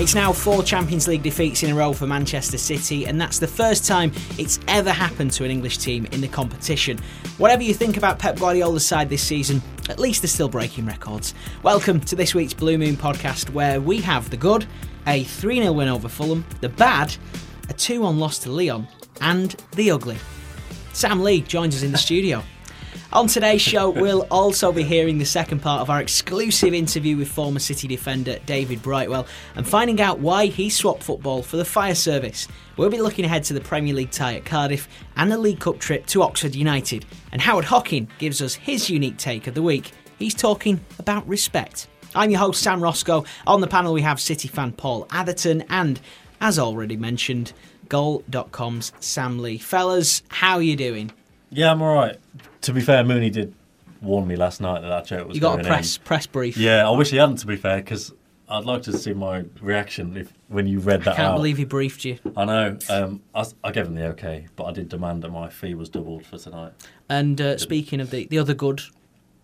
It's now four Champions League defeats in a row for Manchester City, and that's the first time it's ever happened to an English team in the competition. Whatever you think about Pep Guardiola's side this season, at least they're still breaking records. Welcome to this week's Blue Moon podcast, where we have the good, a 3 0 win over Fulham, the bad, a 2 1 loss to Lyon, and the ugly. Sam Lee joins us in the studio. On today's show, we'll also be hearing the second part of our exclusive interview with former City defender David Brightwell and finding out why he swapped football for the fire service. We'll be looking ahead to the Premier League tie at Cardiff and the League Cup trip to Oxford United. And Howard Hockin gives us his unique take of the week. He's talking about respect. I'm your host, Sam Roscoe. On the panel, we have City fan Paul Atherton and, as already mentioned, Goal.com's Sam Lee. Fellas, how are you doing? Yeah, I'm all right. To be fair, Mooney did warn me last night that that joke was You got going a press in. press brief. Yeah, I wish he hadn't. To be fair, because I'd like to see my reaction if when you read that I Can't out. believe he briefed you. I know. Um, I, s- I gave him the okay, but I did demand that my fee was doubled for tonight. And uh, speaking of the the other good,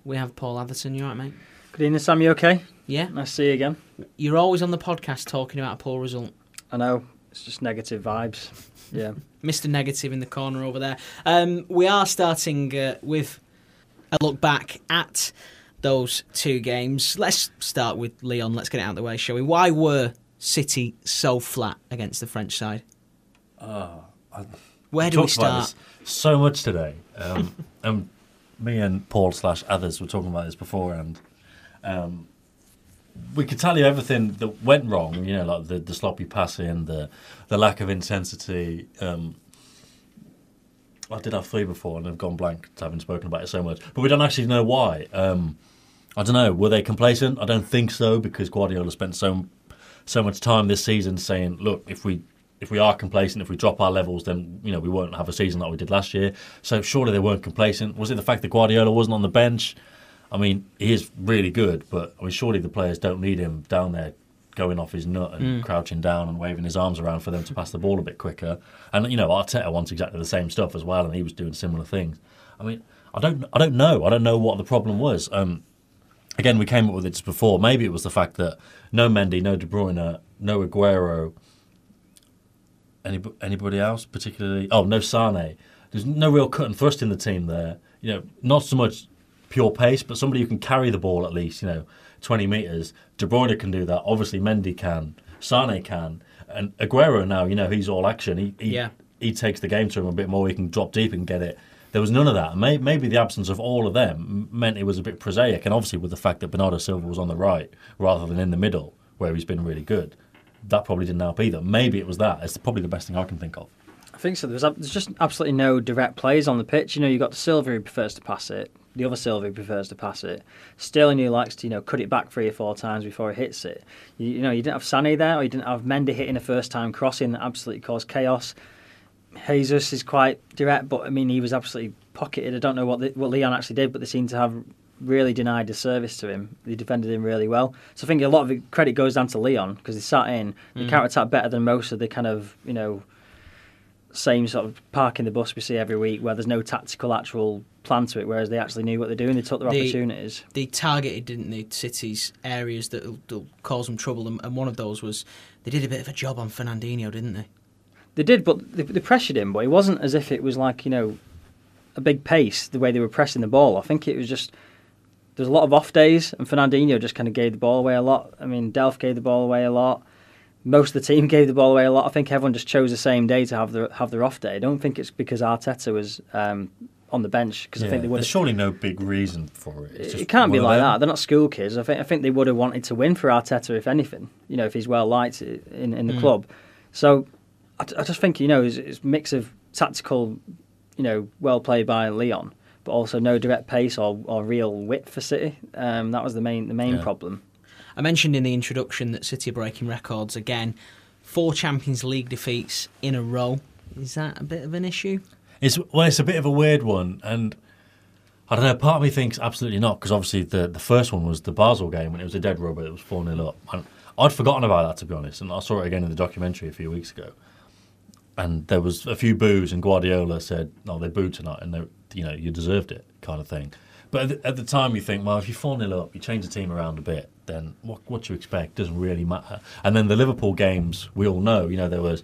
we have Paul Atherton. You all right, mate? Good evening, Sam. You okay? Yeah. Nice to see you again. You're always on the podcast talking about a poor result. I know it's just negative vibes. Yeah. Mr. Negative in the corner over there. Um, we are starting uh, with a look back at those two games. Let's start with Lyon. Let's get it out of the way, shall we? Why were City so flat against the French side? Oh, I Where do we start? so much today. Um, and me and Paul slash others were talking about this before, and um, we could tell you everything that went wrong. You know, like the, the sloppy passing, the the lack of intensity. Um, I did have three before, and I've gone blank having spoken about it so much. But we don't actually know why. Um, I don't know. Were they complacent? I don't think so, because Guardiola spent so so much time this season saying, "Look, if we if we are complacent, if we drop our levels, then you know we won't have a season like we did last year." So surely they weren't complacent. Was it the fact that Guardiola wasn't on the bench? I mean, he is really good, but I mean, surely the players don't need him down there going off his nut and crouching down and waving his arms around for them to pass the ball a bit quicker. And you know, Arteta wants exactly the same stuff as well, and he was doing similar things. I mean, I don't, I don't know. I don't know what the problem was. Um, again, we came up with it just before. Maybe it was the fact that no Mendy, no De Bruyne, no Aguero, any, anybody else particularly? Oh, no Sane. There's no real cut and thrust in the team there. You know, not so much pure pace, but somebody who can carry the ball at least. You know, 20 meters. De Bruyne can do that. Obviously, Mendy can. Sane can. And Aguero now, you know, he's all action. He, he Yeah. he takes the game to him a bit more. He can drop deep and get it. There was none of that. Maybe the absence of all of them meant it was a bit prosaic. And obviously, with the fact that Bernardo Silva was on the right rather than in the middle, where he's been really good, that probably didn't help either. Maybe it was that. It's probably the best thing I can think of. I think so. There's, there's just absolutely no direct plays on the pitch. You know, you've got the Silva who prefers to pass it. The other who prefers to pass it. Sterling who likes to, you know, cut it back three or four times before he hits it. You, you know, you didn't have Sané there, or you didn't have Mendy hitting a first time crossing that absolutely caused chaos. Jesus is quite direct, but I mean, he was absolutely pocketed. I don't know what the, what Lyon actually did, but they seem to have really denied the service to him. They defended him really well. So I think a lot of the credit goes down to Lyon because they sat in, they mm. counter attack better than most of the kind of, you know, same sort of parking the bus we see every week where there's no tactical actual plan to it, whereas they actually knew what they're doing. They took their The- opportunities. They targeted, didn't they, City's areas that will cause them trouble, and, and one of those was they did a bit of a job on Fernandinho, didn't they? They did, but they, they pressured him, but it wasn't as if it was like, you know, a big pace the way they were pressing the ball. I think it was just there's a lot of off days, and Fernandinho just kind of gave the ball away a lot. I mean, Delph gave the ball away a lot. Most of the team gave the ball away a lot. I think everyone just chose the same day to have their have their off day. I don't think it's because Arteta was um, on the bench because I think they would. There's surely no big reason for it. It's just It can't be like them. that. They're not school kids. I think I think they would have wanted to win for Arteta if anything. You know, if he's well liked in in the club. So I, I just think you know it's, it's a mix of tactical, you know, well played by Lyon, but also no direct pace or, or real wit for City. Um, that was the main the main Yeah. problem. I mentioned in the introduction that City are breaking records again. Four Champions League defeats in a row. Is that a bit of an issue? It's well, it's a bit of a weird one, and I don't know. Part of me thinks absolutely not because obviously the, the first one was the Basel game when it was a dead rubber. It was four 0 up. And I'd forgotten about that to be honest, and I saw it again in the documentary a few weeks ago. And there was a few boos, and Guardiola said, "No, they booed tonight, and they, you know you deserved it," kind of thing. But at the, at the time, you think, well, if you're four 0 up, you change the team around a bit, then what what you expect doesn't really matter. And then the Liverpool games, we all know, you know, there was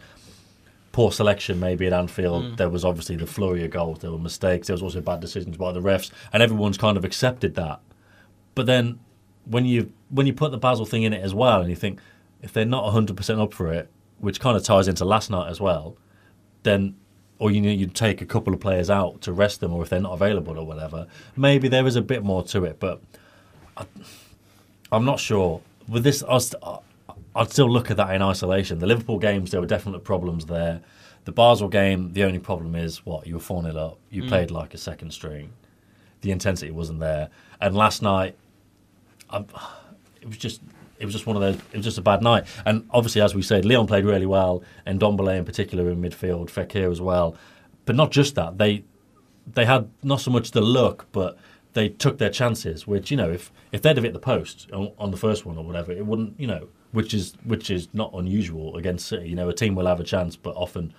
poor selection maybe at Anfield. Mm. There was obviously the flurry of goals. There were mistakes. There was also bad decisions by the refs, and everyone's kind of accepted that. But then when you when you put the Basel thing in it as well, and you think if they're not hundred percent up for it, which kind of ties into last night as well, then or you know you take a couple of players out to rest them, or if they're not available or whatever, maybe there is a bit more to it. But I, I'm not sure with this. I was, I'd still look at that in isolation. The Liverpool games, there were definite problems there. The Basel game, the only problem is what you were four 0 up. You Mm. played like a second string. The intensity wasn't there. And last night, I, it was just it was just one of those. It was just a bad night. And obviously, as we said, Lyon played really well, and Dombele in particular in midfield, Fekir as well. But not just that, they they had not so much the look, but they took their chances. Which you know, if if they'd have hit the post on, on the first one or whatever, it wouldn't. You know, which is which is not unusual against City. You know, a team will have a chance, but often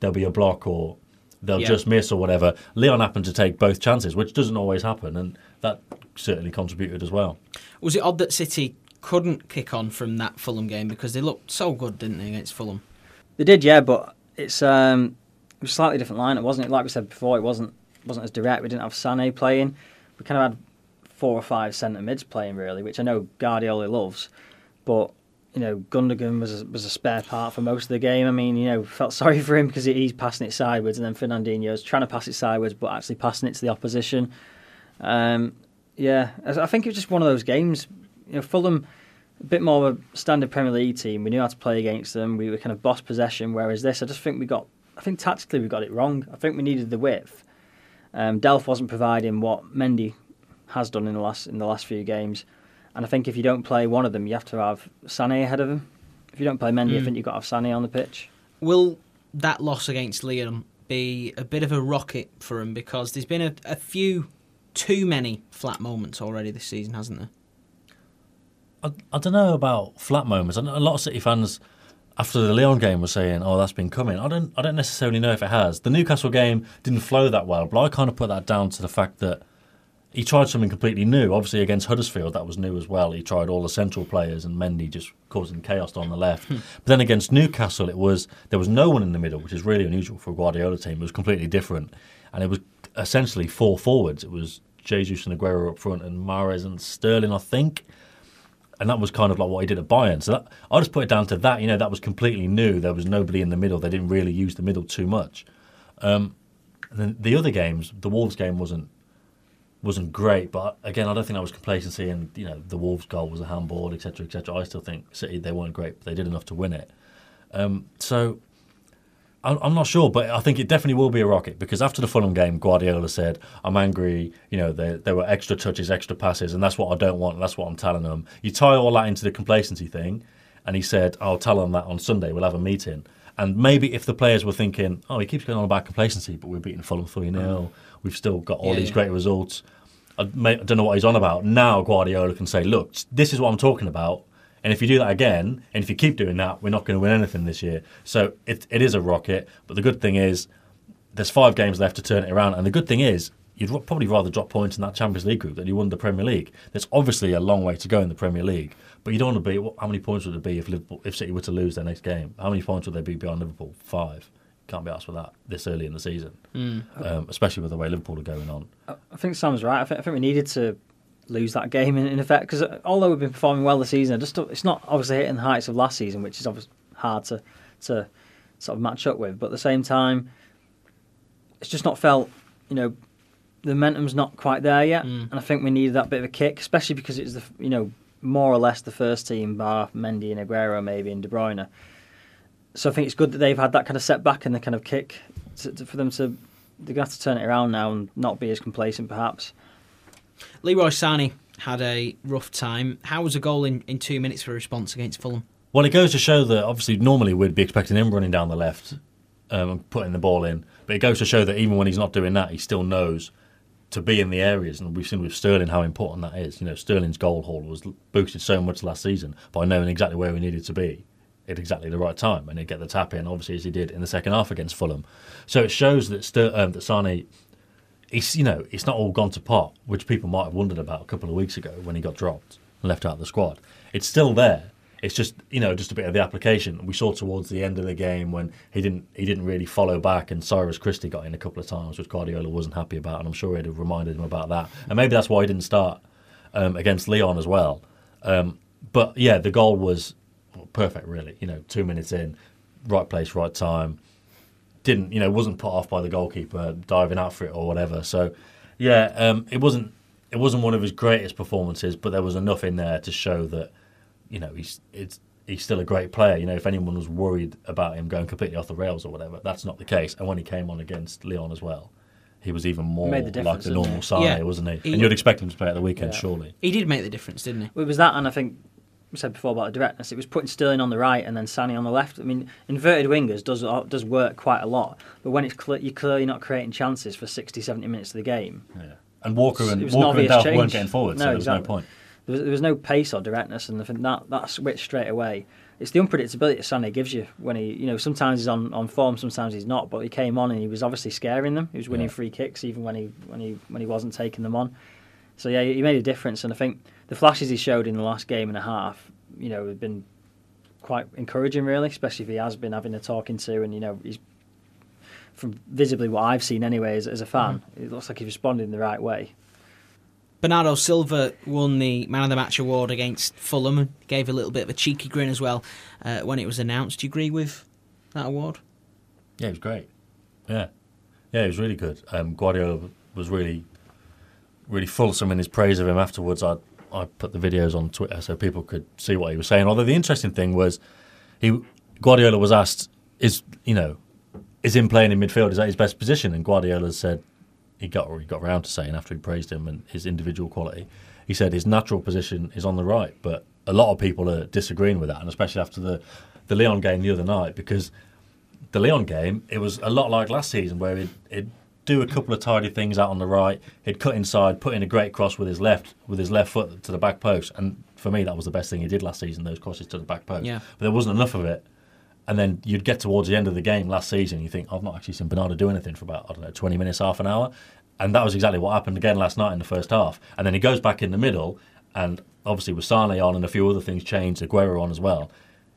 there'll be a block or they'll Yeah. just miss or whatever. Lyon happened to take both chances, which doesn't always happen, and that certainly contributed as well. Was it odd that City couldn't kick on from that Fulham game because they looked so good, didn't they, against Fulham? They did, yeah, but it's um, it was a slightly different lineup, wasn't it? Like we said before, it wasn't wasn't as direct. We didn't have Sané playing. We kind of had four or five centre mids playing really, which I know Guardiola loves, but you know Gundogan was a, was a spare part for most of the game. I mean, you know, felt sorry for him because he's passing it sideways, and then Fernandinho's trying to pass it sideways, but actually passing it to the opposition. Um, yeah, I think it was just one of those games. You know, Fulham a bit more of a standard Premier League team. We knew how to play against them. We were kind of boss possession. Whereas this, I just think we got. I think tactically we got it wrong. I think we needed the width. Um, Delph wasn't providing what Mendy has done in the last in the last few games, and I think if you don't play one of them, you have to have Sané ahead of him. If you don't play Mendy, I Mm. think you've got to have Sané on the pitch. Will that loss against Lyon be a bit of a rocket for him because there's been a, a few too many flat moments already this season, hasn't there? I, I don't know about flat moments. A lot of City fans after the Lyon game were saying, "Oh, that's been coming." I don't. I don't necessarily know if it has. The Newcastle game didn't flow that well, but I kind of put that down to the fact that he tried something completely new. Obviously, against Huddersfield, that was new as well. He tried all the central players and Mendy just causing chaos on the left. but then against Newcastle, it was there was no one in the middle, which is really unusual for a Guardiola team. It was completely different, and it was essentially four forwards. It was Jesus and Aguero up front, and Mahrez and Sterling, I think and that was kind of like what he did at Bayern. So that, I just put it down to that. You know, that was completely new. There was nobody in the middle. They didn't really use the middle too much. Um, and then the other games, the Wolves game wasn't wasn't great, but again, I don't think that was complacency. And you know, the Wolves goal was a handball, etc., etc. I still think City they weren't great, but they did enough to win it. Um, so I'm not sure, but I think it definitely will be a rocket because after the Fulham game, Guardiola said, "I'm angry. You know, there there were extra touches, extra passes, and that's what I don't want. That's what I'm telling them." You tie all that into the complacency thing, and he said, "I'll tell them that on Sunday. We'll have a meeting." And maybe if the players were thinking, "Oh, he keeps going on about complacency, but we're beating Fulham three 0 We've still got all Yeah, these yeah. great results." I, may, I don't know what he's on about. Now Guardiola can say, "Look, this is what I'm talking about." And if you do that again, and if you keep doing that, we're not going to win anything this year. So it, it is a rocket. But the good thing is, there's five games left to turn it around. And the good thing is, you'd probably rather drop points in that Champions League group than you won the Premier League. There's obviously a long way to go in the Premier League. But you don't want to be. How many points would it be if Liverpool, if City were to lose their next game? How many points would they be beyond Liverpool? Five. Can't be asked for that this early in the season, um, especially with the way Liverpool are going on. I think Sam's right. I think, I think we needed to lose that game in, in effect because although we've been performing well this season, I just it's not obviously hitting the heights of last season, which is obviously hard to to sort of match up with. But at the same time, it's just not felt. You know, the momentum's not quite there yet, Mm. and I think we needed that bit of a kick, especially because it's the you know more or less the first team bar Mendy and Aguero maybe and De Bruyne. So I think it's good that they've had that kind of setback and the kind of kick to, to, for them to. They're going to have to turn it around now and not be as complacent, perhaps. Leroy Sané had a rough time. How was a goal in, in two minutes for a response against Fulham? Well, it goes to show that obviously normally we'd be expecting him running down the left um, and putting the ball in, but it goes to show that even when he's not doing that, he still knows to be in the areas, and we've seen with Sterling how important that is. You know, Sterling's goal haul was boosted so much last season by knowing exactly where we needed to be at exactly the right time, and he'd get the tap in, obviously as he did in the second half against Fulham. So it shows that Ster- um, that Sane, it's you know, it's not all gone to pot, which people might have wondered about a couple of weeks ago when he got dropped and left out of the squad. It's still there. It's just you know just a bit of the application we saw towards the end of the game when he didn't he didn't really follow back and Cyrus Christie got in a couple of times which Guardiola wasn't happy about and I'm sure he'd have reminded him about that and maybe that's why he didn't start um, against Lyon as well. Um, but yeah, the goal was perfect really. You know, two minutes in, right place, right time. Didn't you know wasn't put off by the goalkeeper diving out for it or whatever. So yeah, um, it wasn't it wasn't one of his greatest performances, but there was enough in there to show that you know, he's it's he's still a great player. You know, if anyone was worried about him going completely off the rails or whatever, that's not the case. And when he came on against Lyon as well, he was even more Made the like the normal he? Sane, Yeah. wasn't he? He- And you'd expect him to play at the weekend, Yeah. surely. He did make the difference, didn't he? It was that, and I think we said before about the directness. It was putting Sterling on the right and then Sané on the left. I mean, inverted wingers does does work quite a lot, but when it's clear, you're clearly not creating chances for 60, 70 minutes of the game. Yeah. And Walker and was an Walker and weren't getting forward, so No, there was exactly. no point. There was, there was no pace or directness, and I think that that switch straight away. It's the unpredictability that Sané gives you when he, you know, sometimes he's on, on form, sometimes he's not. But he came on and he was obviously scaring them. He was winning Yeah. free kicks even when he when he when he wasn't taking them on. So yeah, he made a difference, and I think the flashes he showed in the last game and a half, you know, have been quite encouraging, really. Especially if he has been having a talking to, and you know, he's from visibly what I've seen anyway as, as a fan, Mm-hmm. it looks like he's responded in the right way. Bernardo Silva won the Man of the Match award against Fulham and gave a little bit of a cheeky grin as well uh, when it was announced. Do you agree with that award? Yeah, it was great. Yeah, yeah, it was really good. Um, Guardiola was really, really fulsome in his praise of him afterwards. I I put the videos on Twitter so people could see what he was saying. Although the interesting thing was, he Guardiola was asked, "Is you know, is him playing in midfield? Is that his best position?" And Guardiola said, he got he got round to saying after he praised him and his individual quality, he said his natural position is on the right. But a lot of people are disagreeing with that, and especially after the the Lyon game the other night because the Lyon game, it was a lot like last season where he'd, he'd do a couple of tidy things out on the right, he'd cut inside, put in a great cross with his left with his left foot to the back post, and for me that was the best thing he did last season. Those crosses to the back post, Yeah. but there wasn't enough of it. And then you'd get towards the end of the game last season, you think I've not actually seen Bernardo do anything for about I don't know twenty minutes, half an hour, and that was exactly what happened again last night in the first half. And then he goes back in the middle, and obviously with Sane on and a few other things changed, Aguero on as well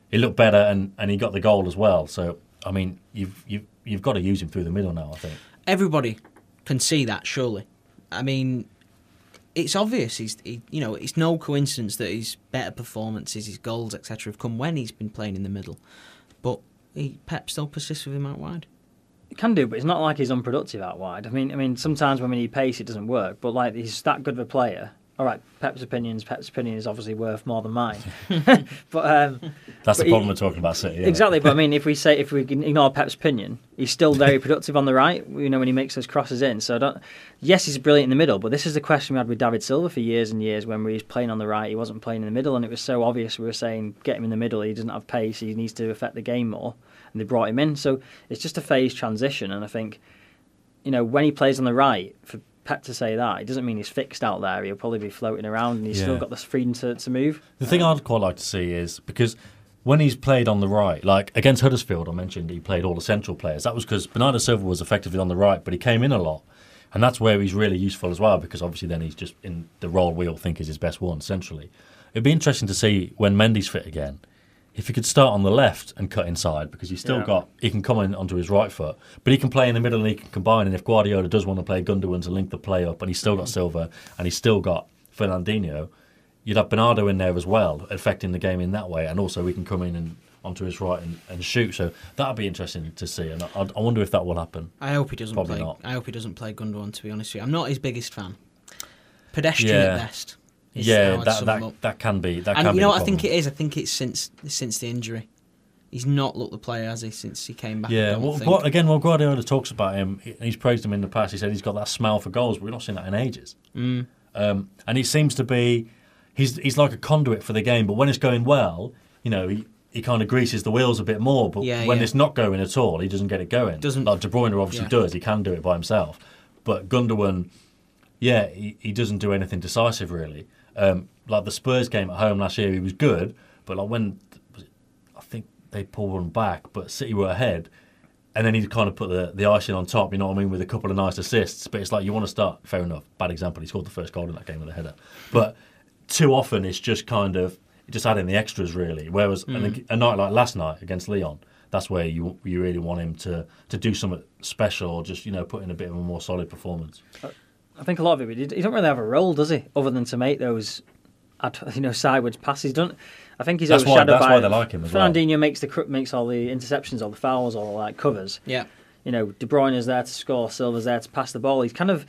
he looked better and, and he got the goal as well. So I mean, you've you've you've got to use him through the middle now. I think. Everybody can see that, surely. I mean, it's obvious. He's, he, you know, it's no coincidence that his better performances, his goals, etc., have come when he's been playing in the middle. But he, Pep still persists with him out wide. He can do, but it's not like he's unproductive out wide. I mean, I mean, sometimes when we need pace, it doesn't work. But like he's that good of a player. All right, Pep's opinions. Pep's opinion is obviously worth more than mine. but um, That's But the he- problem we're talking about City. exactly. But I mean, if we say if we ignore Pep's opinion, he's still very productive on the right. You know, when he makes those crosses in. So I don't. Yes, he's brilliant in the middle, but this is the question we had with David Silva for years and years when we was playing on the right, he wasn't playing in the middle, and it was so obvious. We were saying get him in the middle. He doesn't have pace. He needs to affect the game more, and they brought him in. So it's just a phase transition, and I think you know, when he plays on the right, for Pep to say that, it doesn't mean he's fixed out there. He'll probably be floating around and he's still got the freedom to, to move. The thing um, I'd quite like to see is because when he's played on the right, like against Huddersfield, I mentioned he played all the central players. That was because Bernardo Silva was effectively on the right, but he came in a lot. And that's where he's really useful as well, because obviously then he's just in the role we all think is his best one, centrally. It'd be interesting to see when Mendy's fit again, if he could start on the left and cut inside, because he's still Yeah. got, he can come in onto his right foot, but he can play in the middle and he can combine. And if Guardiola does want to play Gundogan to link the play up, and he's still got mm. Silva and he's still got Fernandinho, you'd have Bernardo in there as well, affecting the game in that way, and also we can come in and onto his right and, and shoot. So that'd be interesting to see, and I, I wonder if that will happen. I hope he doesn't Probably play. not. I hope he doesn't play Gundogan. To be honest with you, I'm not his biggest fan. Pedestrian Yeah. at best. Yeah, that that, that can be that and can you be know what I think it is? I think it's since since the injury. He's not looked the player, has he, since he came back? Yeah, well. Gua- again, well, Guardiola talks about him. he- He's praised him in the past. He said he's got that smell for goals, but we've not seen that in ages. Mm. Um, and he seems to be, he's he's like a conduit for the game. But when it's going well, you know, he, he kind of greases the wheels a bit more. But Yeah, when yeah. it's not going at all, he doesn't get it going. Doesn't- like De Bruyne obviously Yeah. does. He can do it by himself. But Gundogan, yeah, he, he doesn't do anything decisive really. Um, like the Spurs game at home last year, he was good, but like when I think they pulled one back, but City were ahead, and then he kind of put the, the icing on top. You know what I mean, with a couple of nice assists. But it's like you want to start. Fair enough. Bad example. He scored the first goal in that game with a header, but too often it's just kind of just adding the extras really. Whereas mm. a night like last night against Lyon, that's where you you really want him to to do something special, or just you know put in a bit of a more solid performance. I think a lot of it, he don't really have a role, does he? Other than to make those, you know, sideways passes. Don't. I think he's that's overshadowed why, that's by. why they like him as Fernandinho well. makes the makes all the interceptions, all the fouls, all the like covers. Yeah. You know, De Bruyne is there to score. Silva's there to pass the ball. He's kind of.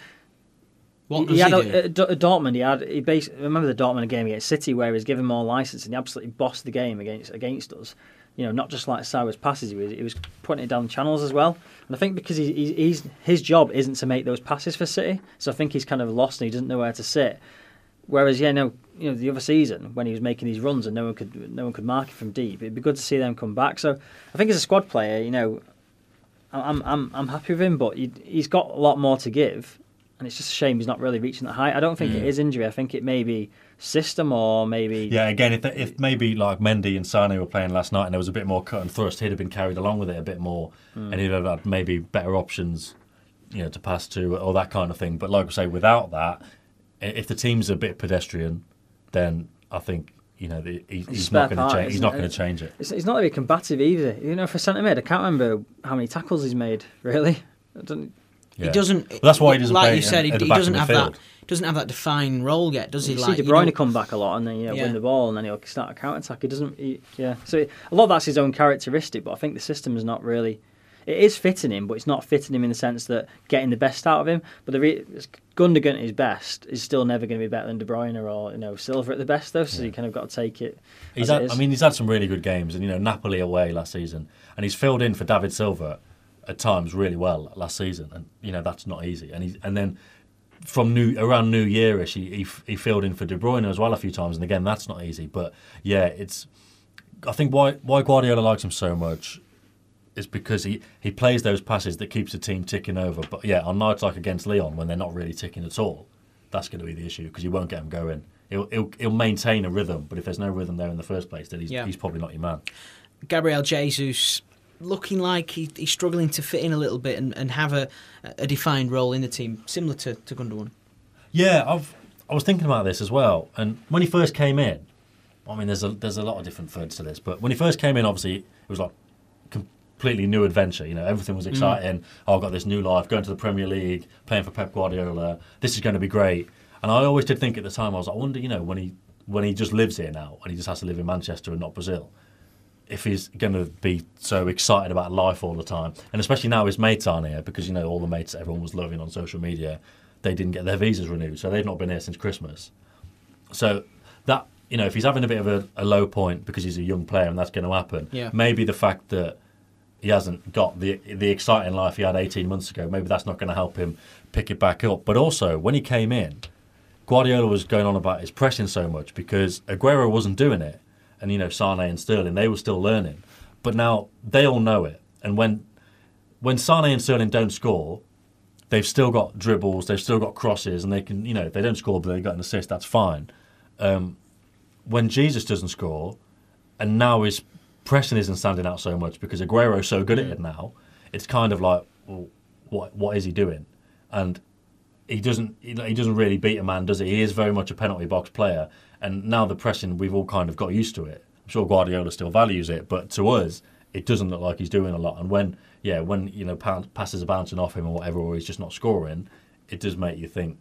What he, does he had he a, do? a, a Dortmund. He had. He basically remember the Dortmund game against City where he was given more license and he absolutely bossed the game against against us. You know, not just like Cyrus passes. He was, he was putting it down channels as well. And I think because he, he, he's his job isn't to make those passes for City, so I think he's kind of lost and he doesn't know where to sit. Whereas, yeah, no, you know, the other season when he was making these runs and no one could no one could mark it from deep, it'd be good to see them come back. So I think as a squad player, you know, I'm I'm I'm happy with him, but he, he's got a lot more to give, and it's just a shame he's not really reaching that height. I don't think Mm. it is injury. I think it may be system or maybe Yeah, again, if if maybe like Mendy and Sane were playing last night and there was a bit more cut and thrust, he'd have been carried along with it a bit more, Hmm. and he'd have had maybe better options, you know, to pass to or that kind of thing. But like I say, without that, if the team's a bit pedestrian, then I think you know the, he, he's not going to change. He's isn't going to change it. It's, it's not very combative either. You know, for centre mid, I can't remember how many tackles he's made. Really, I don't, Yeah. He doesn't. But that's why he doesn't Like play you said, he, he doesn't have the that. field. Doesn't have that defined role yet, does he? you like, see De you Bruyne know- come back a lot and then you know, Yeah. win the ball and then he'll start a counter attack. He doesn't. He, yeah, so a lot of that's his own characteristic, but I think the system is not really. It is fitting him, but it's not fitting him in the sense that getting the best out of him. But the re- Gundogan at his best is still never going to be better than De Bruyne or you know Silva at the best though. So you kind of got to take it. He's as it had, is. I mean, he's had some really good games, and you know, Napoli away last season, and he's filled in for David Silva at times really well last season, and you know that's not easy. And he and then from new around New Yearish, he, he he filled in for De Bruyne as well a few times, and again that's not easy. But yeah, it's I think why why Guardiola likes him so much is because he, he plays those passes that keeps the team ticking over. But yeah, on nights like against Lyon when they're not really ticking at all, that's going to be the issue because you won't get him going. He'll, he'll, he'll maintain a rhythm, but if there's no rhythm there in the first place, then he's, Yeah. he's probably not your man. Gabriel Jesus looking like he, he's struggling to fit in a little bit and, and have a, a defined role in the team, similar to, to Gundogan. Yeah, I've I was thinking about this as well. And when he first came in, I mean, there's a there's a lot of different threads to this, but when he first came in, obviously it was like completely new adventure. You know, everything was mm. exciting. Oh, I've got this new life, going to the Premier League, playing for Pep Guardiola. This is going to be great. And I always did think at the time, I was like, I wonder, you know, when he when he just lives here now and he just has to live in Manchester and not Brazil, if he's going to be so excited about life all the time, and especially now his mates aren't here because you know all the mates that everyone was loving on social media, they didn't get their visas renewed, so they've not been here since Christmas. So that you know, if he's having a bit of a, a low point because he's a young player and that's going to happen, Yeah. maybe the fact that he hasn't got the the exciting life he had 18 months ago, maybe that's not going to help him pick it back up. But also, when he came in, Guardiola was going on about his pressing so much because Aguero wasn't doing it, and you know Sane and Sterling they were still learning, but now they all know it. And when when Sane and Sterling don't score, they've still got dribbles, they've still got crosses, and they can you know if they don't score but they got an assist, that's fine. Um, when Jesus doesn't score, and now his pressing isn't standing out so much because Aguero's so good at it now, it's kind of like, well, what what is he doing? And he doesn't he doesn't really beat a man, does he? He is very much a penalty box player, and now the pressing we've all kind of got used to it. I'm sure Guardiola still values it, but to us, it doesn't look like he's doing a lot. And when yeah, when you know pa- passes are bouncing off him or whatever, or he's just not scoring, it does make you think.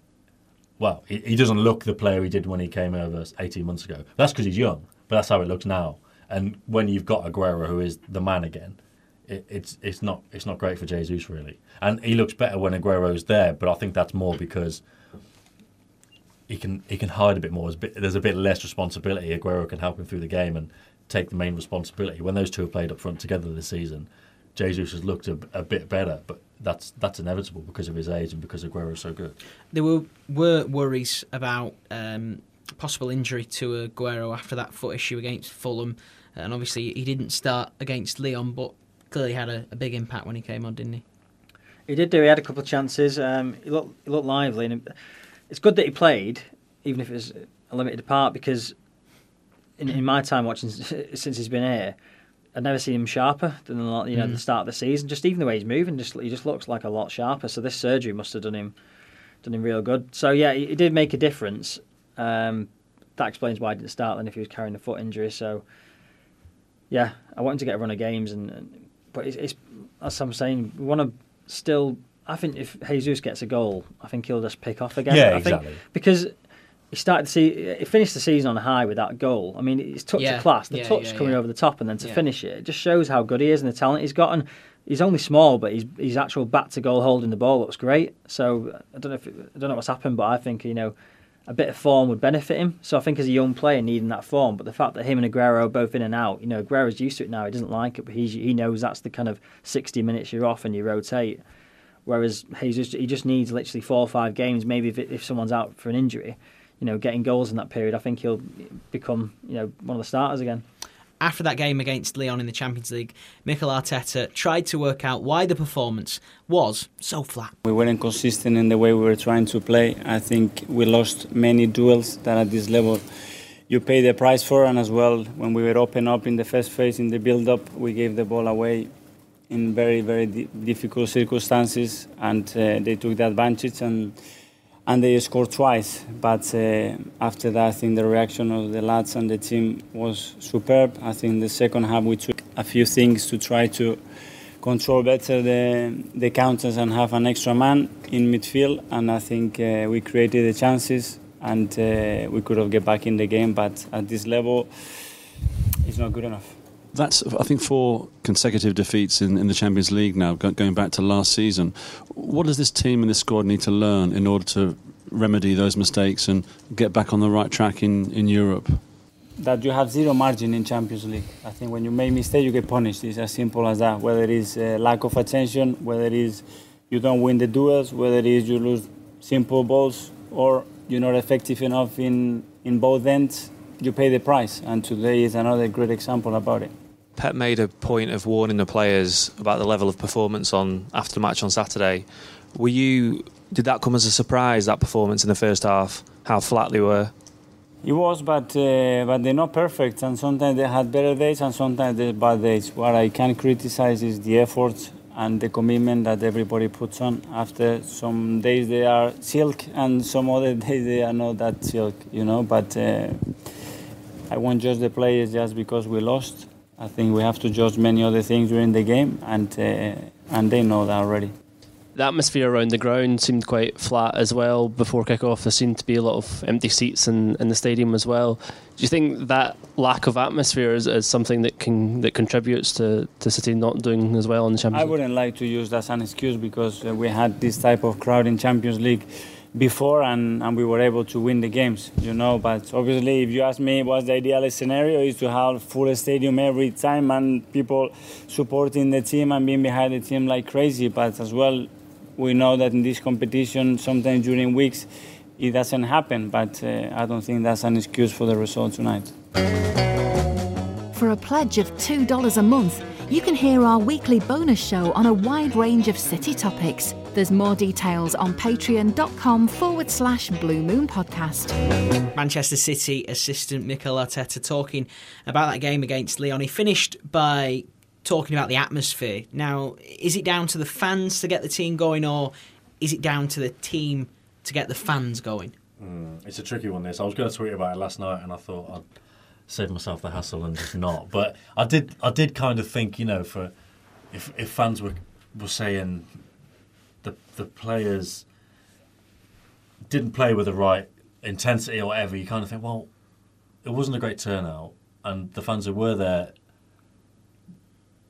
Well, he, he doesn't look the player he did when he came over 18 months ago. That's because he's young, but that's how it looks now. And when you've got Aguero, who is the man again, it, it's it's not it's not great for Jesus really. And he looks better when Aguero's there, but I think that's more because he can he can hide a bit more. There's a bit, less responsibility. Aguero can help him through the game and take the main responsibility. When those two have played up front together this season, Jesus has looked a, a bit better, but that's that's inevitable because of his age and because Aguero is so good. There were were worries about um, possible injury to Aguero after that foot issue against Fulham, and obviously he didn't start against Leon, but clearly had a, a big impact when he came on, didn't he? He did do. He had a couple of chances. Um, he looked he looked lively. And it's good that he played, even if it was a limited part, because in, in my time watching since he's been here, I've never seen him sharper than you know mm. the start of the season. Just even the way he's moving, just he just looks like a lot sharper. So this surgery must have done him done him real good. So yeah, it did make a difference. Um, that explains why he didn't start then if he was carrying a foot injury. So yeah, I want him to get a run of games, and, and but it's, it's as I'm saying, we want to still. I think if Jesus gets a goal, I think he'll just pick off again. Yeah, I exactly. Think, because he started to see he finished the season on a high with that goal. I mean, it's touch yeah. of class, the yeah, touch yeah, coming over the top, and then to finish it, it just shows how good he is and the talent he's got. And he's only small, but he's his actual bat to goal holding the ball looks great. So I don't know if I don't know what's happened, but I think you know a bit of form would benefit him. So I think as a young player needing that form, but the fact that him and Aguero are both in and out, you know, Aguero's used to it now. He doesn't like it, but he he knows that's the kind of sixty minutes you're off and you rotate. Whereas Jesus, he just needs literally four or five games. Maybe if it, if someone's out for an injury, you know, getting goals in that period, I think he'll become you know one of the starters again. After that game against Lyon in the Champions League, Mikel Arteta tried to work out why the performance was so flat. We weren't consistent in the way we were trying to play. I think we lost many duels that at this level you pay the price for, and as well when we were open up in the first phase in the build-up, we gave the ball away in very very difficult circumstances, and uh, they took the advantage and and they scored twice. But uh, after that, I think the reaction of the lads and the team was superb. I think the second half we took a few things to try to control better the the counters and have an extra man in midfield. And I think uh, we created the chances and uh, we could have get back in the game. But at this level, it's not good enough that's I think four consecutive defeats in, in the Champions League now, going back to last season. What does this team and this squad need to learn in order to remedy those mistakes and get back on the right track in, in Europe? That you have zero margin in Champions League. I think when you make mistake, you get punished. It's as simple as that. Whether it is uh, lack of attention, whether it is you don't win the duels, whether it is you lose simple balls, or you're not effective enough in, in both ends, you pay the price. And today is another great example about it. Pep made a point of warning the players about the level of performance on after the match on Saturday. Were you? Did that come as a surprise? That performance in the first half, how flat they were. It was, but uh, but they're not perfect, and sometimes they had better days, and sometimes they had bad days. What I can criticize is the effort and the commitment that everybody puts on. After some days they are silk, and some other days they are not that silk, you know. But uh, I won't judge the players just because we lost. I think we have to judge many other things during the game, and uh, and they know that already. The atmosphere around the ground seemed quite flat as well before kick-off. There seemed to be a lot of empty seats in, in the stadium as well. Do you think that lack of atmosphere is, is something that can that contributes to, to City not doing as well in the Champions League? I wouldn't like to use that as an excuse because uh, we had this type of crowd in Champions League before and, and we were able to win the games, you know. But obviously, if you ask me what's the ideal scenario, is to have full stadium every time and people supporting the team and being behind the team like crazy. But as well, we know that in this competition, sometimes during weeks, it doesn't happen. But uh, I don't think that's an excuse for the result tonight. For a pledge of $2 a month, you can hear our weekly bonus show on a wide range of city topics. There's more details on patreon.com forward slash Blue Moon Podcast. Manchester City assistant Mikel Arteta talking about that game against Lyon. He finished by talking about the atmosphere. Now, is it down to the fans to get the team going, or is it down to the team to get the fans going? Mm, it's a tricky one. This I was going to tweet about it last night, and I thought I'd save myself the hassle and just not. But I did, I did kind of think, you know, for if if fans were were saying the the players didn't play with the right intensity or whatever, you kind of think, well, it wasn't a great turnout, and the fans who were there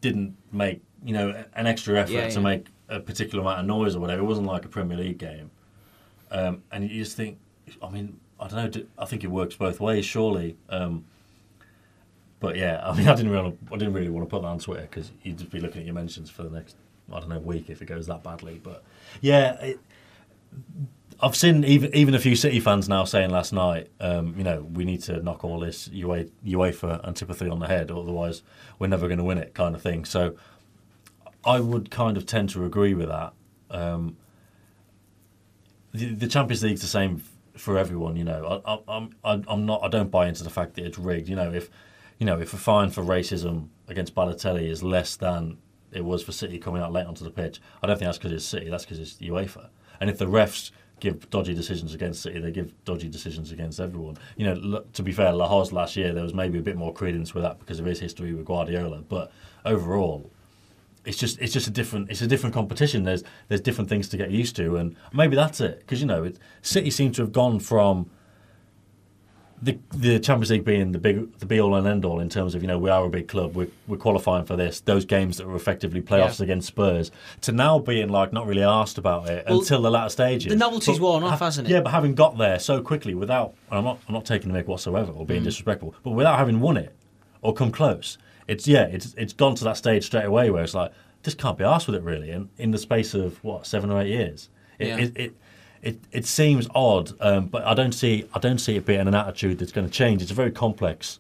didn't make you know an extra effort yeah, to make a particular amount of noise or whatever. It wasn't like a Premier League game, um, and you just think, I mean, I don't know. I think it works both ways, surely. Um, but yeah, I mean, I didn't really, I didn't really want to put that on Twitter because you'd just be looking at your mentions for the next, I don't know, week if it goes that badly. But yeah, it, I've seen even even a few City fans now saying last night, um, you know, we need to knock all this UEFA, UEFA antipathy on the head, otherwise we're never going to win it, kind of thing. So I would kind of tend to agree with that. Um, the, the Champions League's the same for everyone. You know, I, I, I'm I'm not. I don't buy into the fact that it's rigged. You know, if you know if a fine for racism against Balotelli is less than it was for City coming out late onto the pitch, I don't think that's because it's City. That's because it's UEFA. And if the refs give dodgy decisions against City, they give dodgy decisions against everyone. You know, to be fair, Lahoz last year there was maybe a bit more credence with that because of his history with Guardiola, but overall, it's just it's just a different it's a different competition. There's there's different things to get used to, and maybe that's it because you know it, City seem to have gone from the the Champions League being the big the be all and end all in terms of you know we are a big club we're, we're qualifying for this those games that were effectively playoffs Yeah. against Spurs to now being like not really asked about it Well, until the latter stages. the novelty's But worn off, hasn't it? Yeah, but having got there so quickly without and I'm not I'm not taking the mick whatsoever or Mm. being disrespectful, but without having won it or come close, it's yeah it's it's gone to that stage straight away where it's like just can't be asked with it really, and in the space of what seven or eight years, it Yeah. it, it it, it seems odd, um, but I don't see I don't see it being an attitude that's going to change. It's a very complex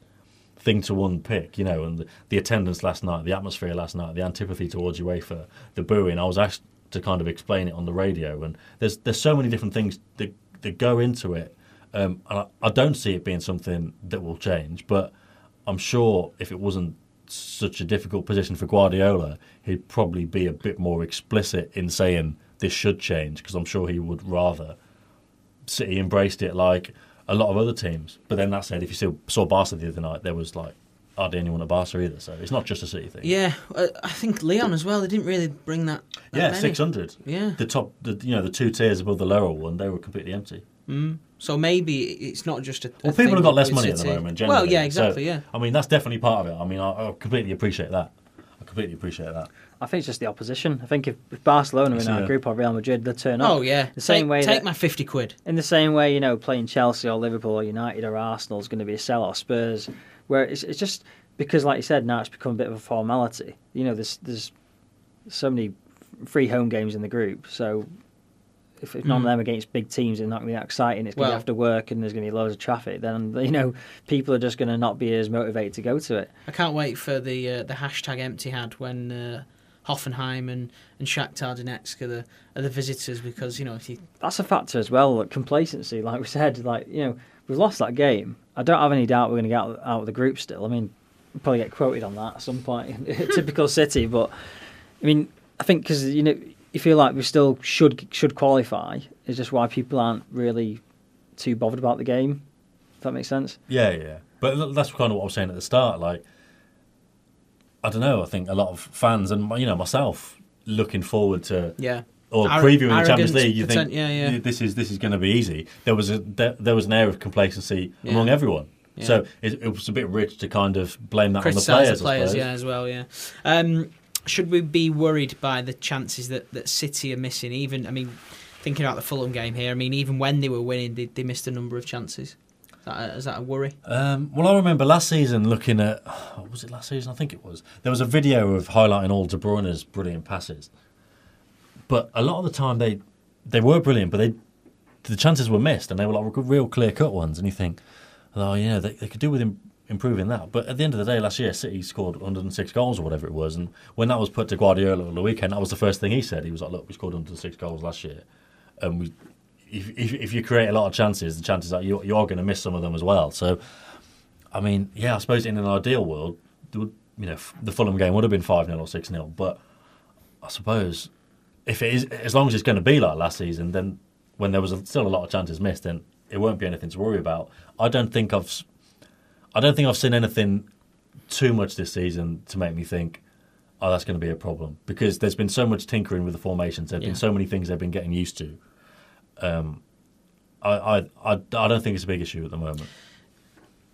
thing to unpick, you know, and the, the attendance last night, the atmosphere last night, the antipathy towards UEFA, the booing. I was asked to kind of explain it on the radio, and there's there's so many different things that that go into it, um, and I, I don't see it being something that will change. But I'm sure if it wasn't such a difficult position for Guardiola, he'd probably be a bit more explicit in saying this should change because I'm sure he would rather City embraced it like a lot of other teams. But then that said, if you still saw Barca the other night, there was like hardly anyone at Barca either. So it's not just a City thing. Yeah, I think Lyon as well. They didn't really bring that. that yeah, six hundred. Yeah. the top, the, you know, the two tiers above the lower one, they were completely empty. Mm. So maybe it's not just a. Well, a people have got less money at the moment. Generally. Well, yeah, So, exactly. yeah. I mean, that's definitely part of it. I mean, I, I completely appreciate that. I completely appreciate that. I think it's just the opposition. I think if, if Barcelona are in our Yeah. group or Real Madrid, they'll turn up. Oh yeah. The same take, way Take that- my fifty quid. In the same way, you know, playing Chelsea or Liverpool or United or Arsenal is going to be a sell or Spurs, where it's, it's just because, like you said, now it's become a bit of a formality. You know, there's there's so many free home games in the group, so if, if none of them against big teams are not going to be that exciting, it's going to Mm. Well- be after work and there's going to be loads of traffic. Then you know, people are just going to not be as motivated to go to it. I can't wait for the uh, the hashtag empty had when uh, Hoffenheim and and Shakhtar Donetsk are the are the visitors because you know if you that's a factor as well. Like complacency, like we said, like you know, we've lost that game. I don't have any doubt we're going to get out, out of the group still. I mean, we'll probably get quoted on that at some point. Typical City, but I mean, I think because you know, you feel like we still should should qualify. Is just why people aren't really too bothered about the game. If that makes sense. Yeah, yeah. But that's kind of what I was saying at the start. Like, I don't know. I think a lot of fans and you know myself looking forward to yeah or Arro- previewing the Champions League, you think yeah, yeah. "Yeah, this is this is going to be easy. There was a there, there was an air of complacency Yeah. among everyone. Yeah. So it, it was a bit rich to kind of blame that on the the players. I players, yeah, as well, yeah. Um, should we be worried by the chances that, that City are missing? Even, I mean, thinking about the Fulham game here, I mean, even when they were winning, they, they missed a number of chances. Is that a, worry? Um, well, I remember last season looking at was it last season? I think it was. There was a video of highlighting all De Bruyne's brilliant passes, but a lot of the time they they were brilliant, but they the chances were missed, and they were like real clear cut ones. And you think, oh, yeah, they, they could do with im- improving that. But at the end of the day, last year City scored 106 goals or whatever it was, and when that was put to Guardiola on the weekend, that was the first thing he said. He was like, look, we scored 106 goals last year, and we. If, if, if you create a lot of chances, the chances are you, you're going to miss some of them as well. So, I mean, yeah, I suppose in an ideal world, would, you know, f- the Fulham game would have been 5 0 or 6 0. But I suppose if it is, as long as it's going to be like last season, then when there was a, still a lot of chances missed, then it won't be anything to worry about. I don't think I've, I don't think I've seen anything too much this season to make me think, oh, that's going to be a problem because there's been so much tinkering with the formations. There've Yeah. been so many things they've been getting used to. Um, I, I, I, I don't think it's a big issue at the moment.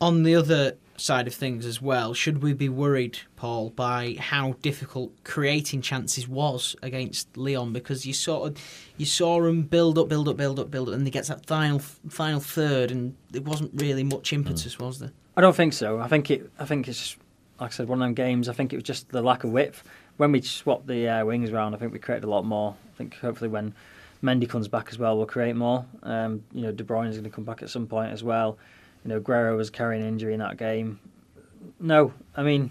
On the other side of things as well, should we be worried, Paul, by how difficult creating chances was against Lyon? Because you sort of you saw them build up, build up, build up, build up, and they get to that final final third, and there wasn't really much impetus, was there? I don't think so. I think it. I think it's like I said, one of them games. I think it was just the lack of width. When we swapped the uh, wings around, I think we created a lot more. I think hopefully when Mendy comes back as well, we'll create more. Um, you know, De Bruyne is going to come back at some point as well. You know, Aguero was carrying an injury in that game. No, I mean,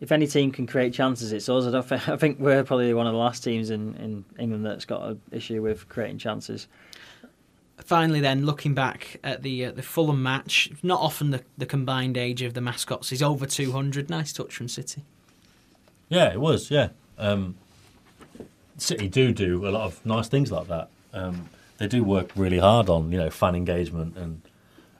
if any team can create chances, it's us. I don't. Think, I think we're probably one of the last teams in, in England that's got an issue with creating chances. finally, then looking back at the uh, the Fulham match, not often the, the combined age of the mascots is over two hundred. Nice touch from City. Yeah, it was. Yeah, um, City do do a lot of nice things like that. Um, they do work really hard on you know fan engagement and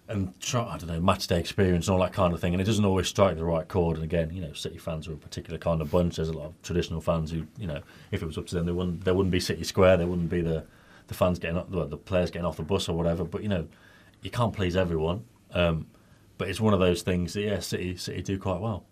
and try, I don't know match day experience and all that kind of thing. And it doesn't always strike the right chord. And again, you know, City fans are a particular kind of bunch. There's a lot of traditional fans who you know, if it was up to them, they wouldn't there wouldn't be City Square. There wouldn't be the the fans getting the players getting off the bus or whatever. But you know, you can't please everyone. Um, but it's one of those things that yeah, City City do quite well.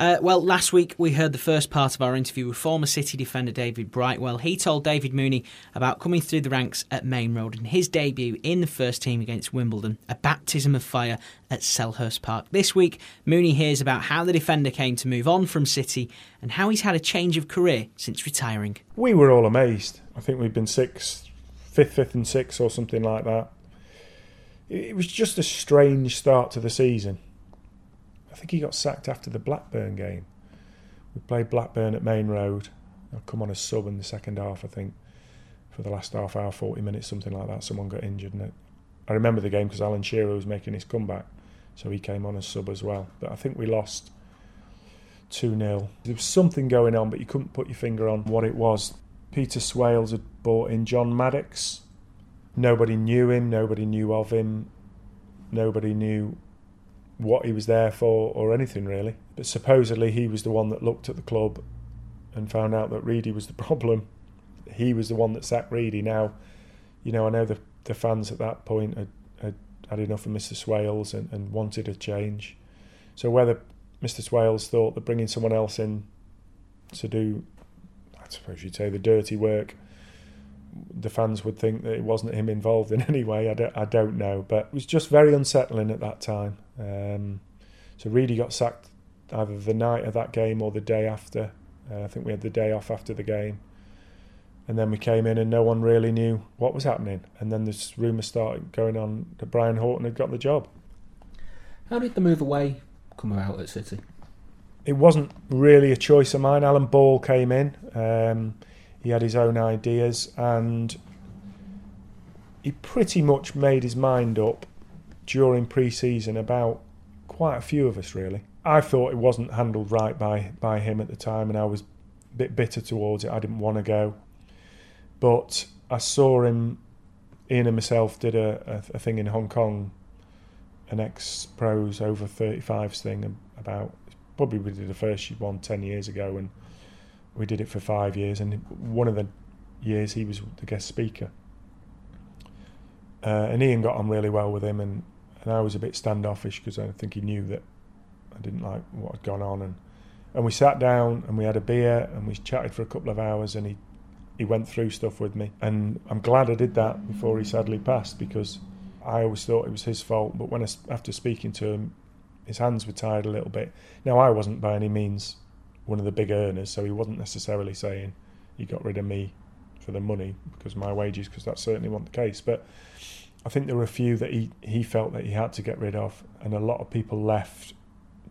Uh, well, last week we heard the first part of our interview with former City defender David Brightwell. He told David Mooney about coming through the ranks at Maine Road and his debut in the first team against Wimbledon, a baptism of fire at Selhurst Park. This week, Mooney hears about how the defender came to move on from City and how he's had a change of career since retiring. We were all amazed. I think we've been sixth, fifth, fifth, and sixth, or something like that. It was just a strange start to the season. I think he got sacked after the Blackburn game. We played Blackburn at Maine Road. I'll come on a sub in the second half, I think, for the last half hour, 40 minutes, something like that. Someone got injured. And I remember the game because Alan Shearer was making his comeback, so he came on as sub as well. But I think we lost 2 0. There was something going on, but you couldn't put your finger on what it was. Peter Swales had brought in John Maddock. Nobody knew him, nobody knew of him, nobody knew what he was there for or anything really. But supposedly he was the one that looked at the club and found out that Reidy was the problem. He was the one that sacked Reidy. Now, you know, I know the the fans at that point had, had had enough of Mr. Swales and, and wanted a change. So whether Mr. Swales thought that bringing someone else in to do, I suppose you'd say, the dirty work, the fans would think that it wasn't him involved in any way. I don't, I don't know, but it was just very unsettling at that time. Um, so Reidy got sacked either the night of that game or the day after. Uh, I think we had the day off after the game. And then we came in and no one really knew what was happening. And then this rumour started going on that Brian Horton had got the job. How did the move away come about at City? It wasn't really a choice of mine. Alan Ball came in. Um, he had his own ideas and he pretty much made his mind up during pre-season about quite a few of us really. I thought it wasn't handled right by by him at the time and I was a bit bitter towards it. I didn't want to go. But I saw him Ian and myself did a, a, a thing in Hong Kong an ex pros over 35s thing about probably we did the first one 10 years ago and we did it for five years, and one of the years he was the guest speaker. Uh, and Ian got on really well with him, and, and I was a bit standoffish because I think he knew that I didn't like what had gone on. And, and we sat down and we had a beer and we chatted for a couple of hours, and he, he went through stuff with me. And I'm glad I did that before he sadly passed because I always thought it was his fault. But when I, after speaking to him, his hands were tied a little bit. Now, I wasn't by any means one of the big earners, so he wasn't necessarily saying he got rid of me for the money because my wages, because that certainly wasn't the case. But I think there were a few that he, he felt that he had to get rid of, and a lot of people left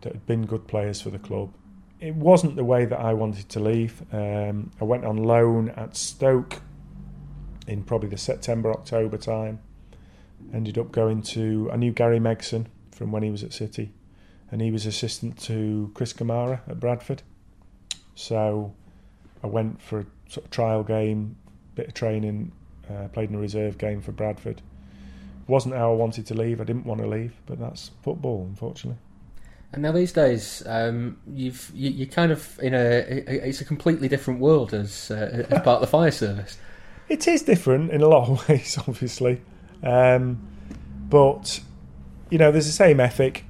that had been good players for the club. It wasn't the way that I wanted to leave. Um, I went on loan at Stoke in probably the September October time. Ended up going to I knew Gary Megson from when he was at City, and he was assistant to Chris Kamara at Bradford. So I went for a sort of trial game, bit of training, uh, played in a reserve game for Bradford. Wasn't how I wanted to leave. I didn't want to leave, but that's football, unfortunately. And now these days, um, you've you, you're kind of in a it's a completely different world as uh, as part of the fire service. It is different in a lot of ways, obviously, um, but you know, there's the same ethic,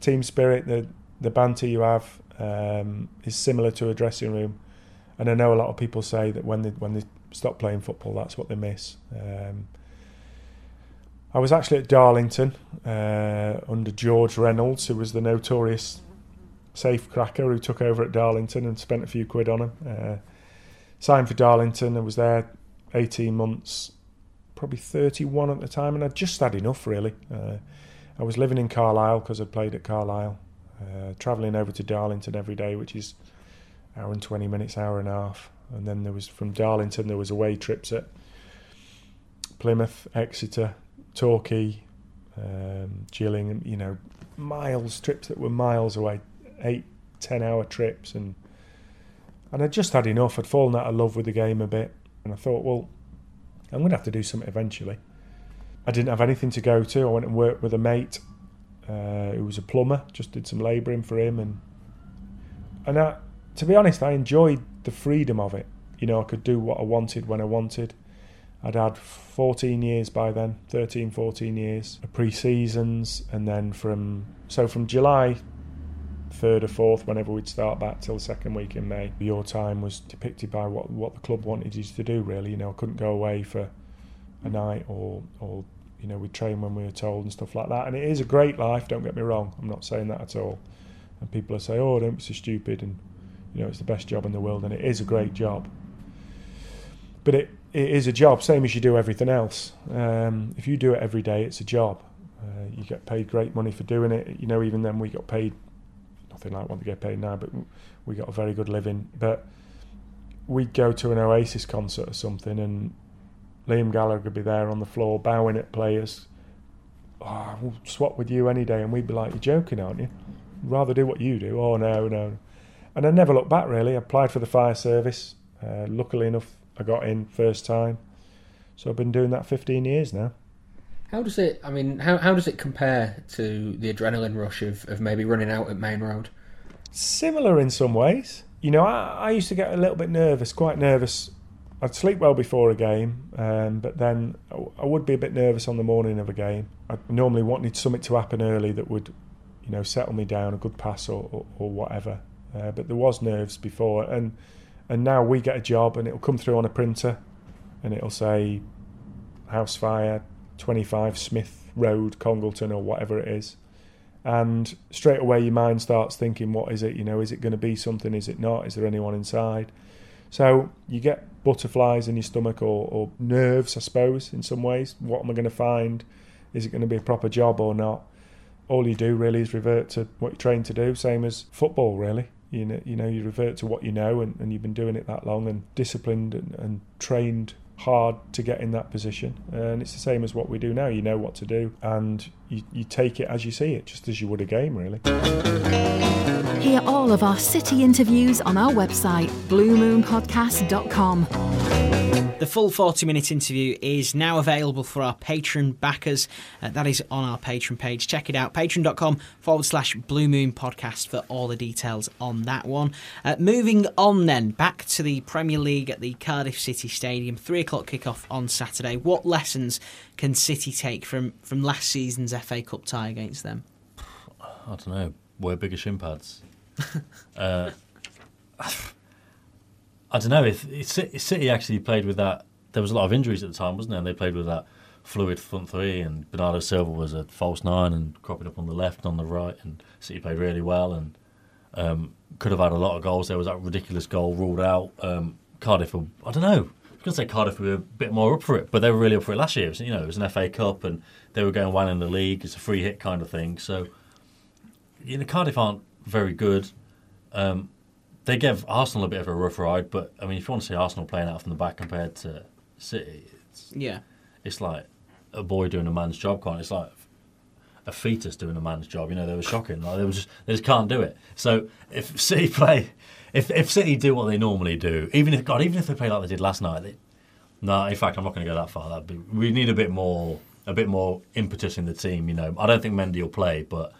team spirit, the the banter you have, um, is similar to a dressing room. And I know a lot of people say that when they when they stop playing football, that's what they miss. Um, I was actually at Darlington uh, under George Reynolds, who was the notorious safe cracker who took over at Darlington and spent a few quid on him. Uh, signed for Darlington and was there 18 months, probably 31 at the time, and I'd just had enough really. Uh, I was living in Carlisle because I'd played at Carlisle uh, travelling over to Darlington every day, which is hour and 20 minutes, hour and a half. And then there was from Darlington, there was away trips at Plymouth, Exeter, Torquay, um. You know, miles trips that were miles away, eight, ten hour trips, and and I just had enough. I'd fallen out of love with the game a bit, and I thought, well, I'm going to have to do something eventually. I didn't have anything to go to. I went and worked with a mate uh, who was a plumber. Just did some labouring for him, and and I, to be honest, I enjoyed the freedom of it. You know, I could do what I wanted when I wanted. I'd had 14 years by then, 13, 14 years of pre-seasons, and then from so from July third or fourth, whenever we'd start back till the second week in May, your time was depicted by what what the club wanted you to do. Really, you know, I couldn't go away for a night or or you know we'd train when we were told and stuff like that. And it is a great life. Don't get me wrong. I'm not saying that at all. And people are saying, "Oh, don't be so stupid," and you know, it's the best job in the world, and it is a great job. But it it is a job, same as you do everything else. Um, if you do it every day, it's a job. Uh, you get paid great money for doing it. You know, even then we got paid nothing like what they get paid now, but we got a very good living. But we'd go to an Oasis concert or something, and Liam Gallagher would be there on the floor bowing at players. Oh, we'll swap with you any day, and we'd be like, "You're joking, aren't you? rather do what you do." Oh no, no. And I never looked back. Really, I applied for the fire service. Uh, luckily enough, I got in first time. So I've been doing that 15 years now. How does it? I mean, how how does it compare to the adrenaline rush of, of maybe running out at Maine Road? Similar in some ways. You know, I, I used to get a little bit nervous, quite nervous. I'd sleep well before a game, um, but then I would be a bit nervous on the morning of a game. I normally wanted something to happen early that would, you know, settle me down, a good pass or, or, or whatever. Uh, but there was nerves before, and and now we get a job and it'll come through on a printer, and it'll say, house fire, 25 Smith Road, Congleton, or whatever it is. And straight away, your mind starts thinking, what is it? You know, is it going to be something? Is it not? Is there anyone inside? So you get butterflies in your stomach or, or nerves, I suppose, in some ways. What am I going to find? Is it going to be a proper job or not? All you do really is revert to what you're trained to do, same as football, really. You know, you know, you revert to what you know, and, and you've been doing it that long, and disciplined and, and trained hard to get in that position. And it's the same as what we do now. You know what to do, and you, you take it as you see it, just as you would a game, really. Hear all of our city interviews on our website, bluemoonpodcast.com. The full 40 minute interview is now available for our Patreon backers. Uh, that is on our Patreon page. Check it out, patreon.com forward slash Blue Moon podcast for all the details on that one. Uh, moving on then, back to the Premier League at the Cardiff City Stadium. Three o'clock kickoff on Saturday. What lessons can City take from, from last season's FA Cup tie against them? I don't know. Wear bigger shin pads. uh, I don't know if, if City actually played with that. There was a lot of injuries at the time, wasn't there? And they played with that fluid front three, and Bernardo Silva was a false nine and cropping up on the left and on the right, and City played really well and um, could have had a lot of goals. There was that ridiculous goal ruled out. Um, Cardiff, were, I don't know. I was going to say Cardiff were a bit more up for it, but they were really up for it last year. It was, you know, it was an FA Cup, and they were going well in the league. It's a free hit kind of thing. So, you know, Cardiff aren't very good. Um, they gave Arsenal a bit of a rough ride, but I mean, if you want to see Arsenal playing out from the back compared to City, it's, yeah, it's like a boy doing a man's job. Can't it? it's like a fetus doing a man's job. You know, they were shocking. Like they just they just can't do it. So if City play, if if City do what they normally do, even if God, even if they play like they did last night, they, no. In fact, I'm not going to go that far. That be we need a bit more a bit more impetus in the team. You know, I don't think Mendy will play, but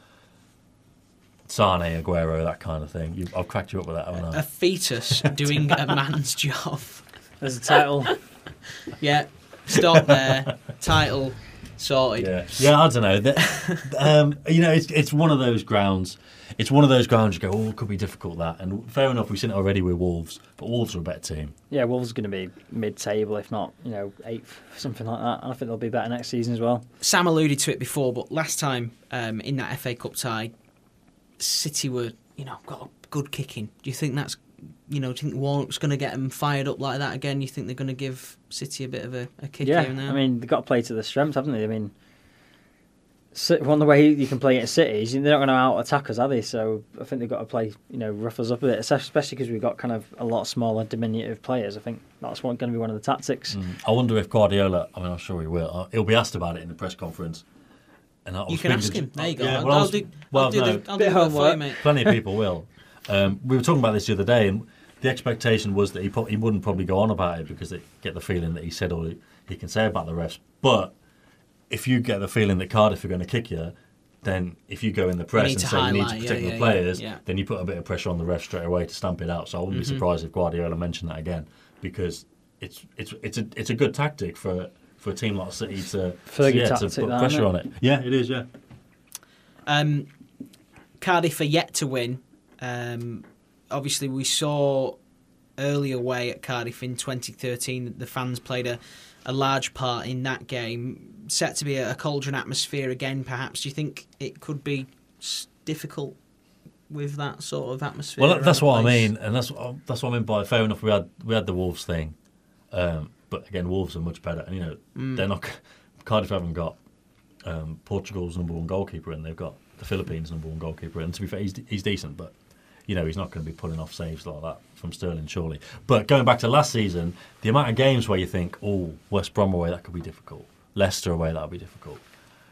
Sané, Aguero, that kind of thing. You, I've cracked you up with that, haven't I? A fetus doing a man's job. There's a title. yeah, stop there. title sorted. Yeah, yeah. I don't know. The, um, you know, it's it's one of those grounds. It's one of those grounds you go, oh, it could be difficult that. And fair enough, we've seen it already with Wolves, but Wolves are a better team. Yeah, Wolves are going to be mid-table, if not, you know, eighth, something like that. And I think they'll be better next season as well. Sam alluded to it before, but last time um, in that FA Cup tie, City were, you know, got a good kicking. Do you think that's, you know, do you think Warnock's going to get them fired up like that again? You think they're going to give City a bit of a, a kick yeah, here and there? I mean, they've got to play to their strengths, haven't they? I mean, Si- One the way you can play it at City is they're not going to out attack us, are they? So I think they've got to play, you know, rough us up a bit, especially because we've got kind of a lot of smaller, diminutive players. I think that's one, going to be one of the tactics. Mm. I wonder if Guardiola. I mean, I'm sure he will. Uh, he'll be asked about it in the press conference. And I You can ask him. There you go. Yeah, I'll, well, I I'll do, well, I'll do no, the, I'll do the of work for you, mate. Plenty of people will. Um, we were talking about this the other day, and the expectation was that he pro- he wouldn't probably go on about it because they get the feeling that he said all he, he can say about the refs. But if you get the feeling that Cardiff are going to kick you, then if you go in the press and to say you need to protect yeah, the yeah, players, yeah, yeah. then you put a bit of pressure on the refs straight away to stamp it out. So I wouldn't be Mhm. surprised if Guardiola mentioned that again because it's it's it's a it's a good tactic for for a team like City to, Fergie yeah, to put that, pressure isn't on it. Yeah, it is. Yeah. Um, Cardiff are yet to win. Um, obviously, we saw early away at Cardiff in 2013 that the fans played a, a large part in that game. Set to be a, a cauldron atmosphere again, perhaps. Do you think it could be difficult with that sort of atmosphere? Well, that's the what I mean, and that's what, that's what I mean by fair enough. We had we had the Wolves thing, um, but again, Wolves are much better, and you know Mm. they're not. Cardiff haven't got um, Portugal's number one goalkeeper, and they've got the Philippines' number one goalkeeper. And to be fair, he's he's decent, but you know he's not going to be pulling off saves like that from Sterling, surely. But going back to last season, the amount of games where you think, oh, West Brom away that could be difficult, Leicester away that would be difficult,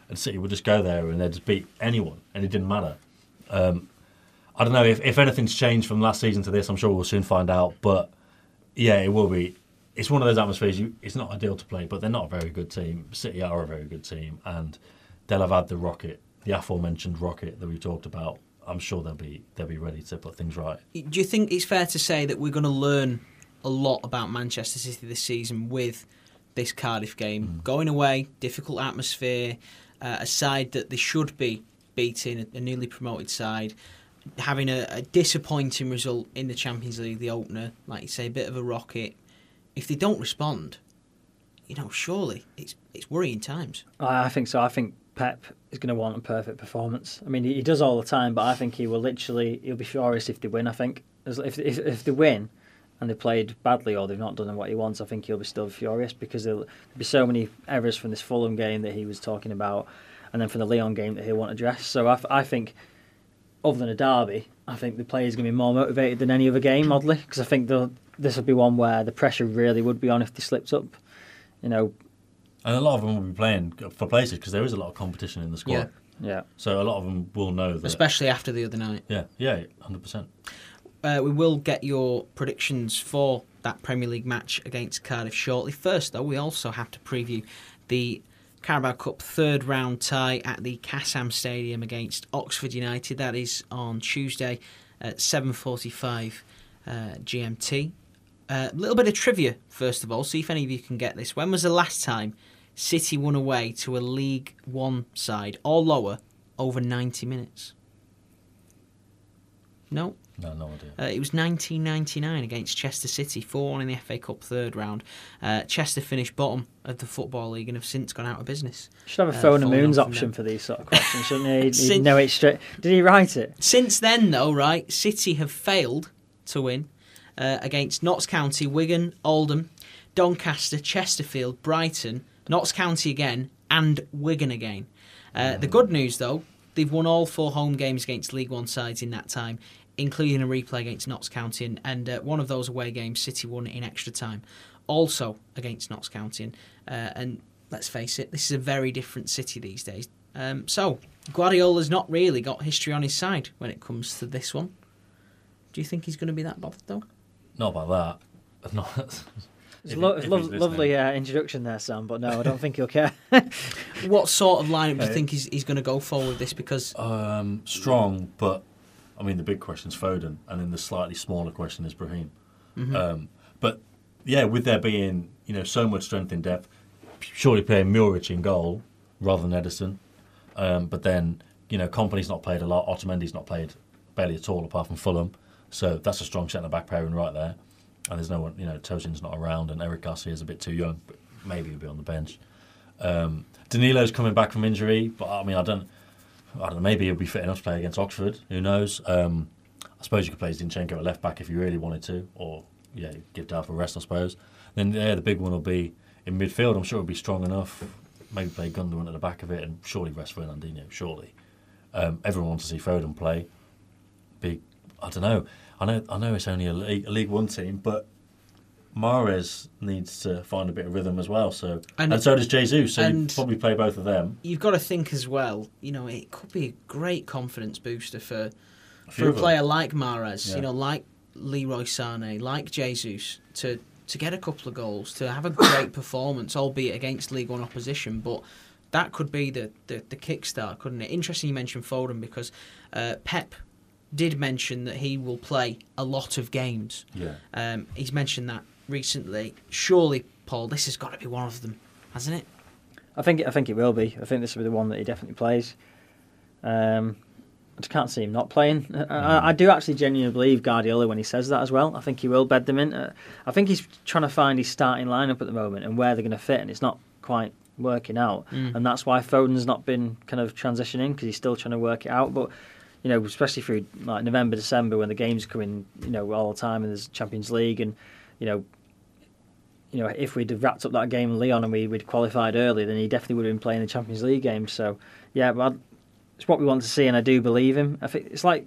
and City would just go there and they'd just beat anyone, and it didn't matter. Um, I don't know if, if anything's changed from last season to this. I'm sure we'll soon find out. But yeah, it will be. It's one of those atmospheres. You, it's not ideal to play, but they're not a very good team. City are a very good team, and they'll have had the rocket, the aforementioned rocket that we talked about. I'm sure they'll be they'll be ready to put things right. Do you think it's fair to say that we're going to learn a lot about Manchester City this season with this Cardiff game? Going away, difficult atmosphere, uh, a side that they should be beating, a, a newly promoted side, having a, a disappointing result in the Champions League, the opener, like you say, a bit of a rocket. If they don't respond, you know, surely it's it's worrying times. I think so. I think Pep is going to want a perfect performance. I mean, he he does all the time, but I think he will literally he'll be furious if they win. I think if if, if they win and they played badly or they've not done what he wants, I think he'll be still furious because there'll be so many errors from this Fulham game that he was talking about, and then from the Lyon game that he'll want to address. So I, I think, other than a derby, I think the players going to be more motivated than any other game, oddly, because I think they'll- this would be one where the pressure really would be on if they slipped up. You know, And a lot of them will be playing for places because there is a lot of competition in the squad. Yeah. yeah. So a lot of them will know that. Especially after the other night. yeah, yeah, hundred percent. Uh, we will get your predictions for that Premier League match against Cardiff shortly. First, though, we also have to preview the Carabao Cup third round tie at the Kassam Stadium against Oxford United. That is on Tuesday at 7:45 uh, GMT. A little bit of trivia, first of all. See if any of you can get this. When was the last time City won away to a League One side or lower over 90 minutes? No. No, no idea. Uh, it was 1999 against Chester City, 4 1 in the FA Cup third round. Uh, Chester finished bottom of the Football League and have since gone out of business. Should have a Uh, phone and moons option for these sort of questions, shouldn't he? He'd, Sin- he'd know it straight. Did he write it? Since then, though, right, City have failed to win uh, against Notts County, Wigan, Oldham, Doncaster, Chesterfield, Brighton, Notts County again, and Wigan again. Uh, the good news, though, they've won all four home games against League One sides in that time, including a replay against Notts County, and, and uh, one of those away games City won in extra time, also against Notts County. And, uh, and let's face it, this is a very different City these days. Um, so Guardiola's not really got history on his side when it comes to this one. Do you think he's going to be that bothered though? Not about that. Not. It's lo- he- if lo- lovely uh, introduction there, Sam, but no, I don't think he'll care. What sort of lineup do you Uh, think he's, he's going to go for with this? Because Um, strong, but I mean the big question's Foden, and then the slightly smaller question is Brahim. Mhm. Um, but yeah, with there being you know so much strength in depth, surely playing Muric in goal rather than Ederson. Um, but then you know Kompany's not played a lot. Otamendi's not played barely at all apart from Fulham. So that's a strong centre back pairing right there. And there's no one, you know, Tosin's not around, and Eric Garcia is a bit too young, but maybe he'll be on the bench. Um, Danilo's coming back from injury, but I mean, I don't, I don't know. Maybe he'll be fit enough to play against Oxford. Who knows? Um, I suppose you could play Zinchenko at left back if you really wanted to, or yeah, give Delph a rest. I suppose. Then yeah, the big one will be in midfield. I'm sure it'll be strong enough. maybe play Gundogan at the back of it, and surely rest Fernandinho. Surely, um, everyone wants to see Foden play. Big, I don't know. I know, I know it's only a League, a League One team, but Mahrez needs to find a bit of rhythm as well. So And- and, so does Jesus. So you and- probably play both of them. You've got to think as well. You know, it could be a great confidence booster for few for a of them. player like Mahrez. Yeah. You know, like Leroy Sané, like Jesus, to to get a couple of goals, to have a great performance, albeit against League One opposition, but. That could be the, the, the kickstart, couldn't it? Interesting you mentioned Foden because uh, Pep did mention that he will play a lot of games. Yeah. Um, he's mentioned that recently. Surely, Paul, this has got to be one of them, hasn't it? I think I think it will be. I think this will be the one that he definitely plays. Um, I just can't see him not playing. I, I, I do actually genuinely believe Guardiola when he says that as well. I think he will bed them in. Uh, I think he's trying to find his starting lineup at the moment and where they're going to fit, and it's not quite working out. Mm. And that's why Foden's not been kind of transitioning because he's still trying to work it out. But you know, especially through like November, December when the games come in, you know, all the time and there's Champions League and you know you know, if we'd have wrapped up that game in Lyon and we, we'd qualified early, then he definitely would have been playing the Champions League game. So, yeah, but I'd- it's what we want to see, and I do believe him. I think it's like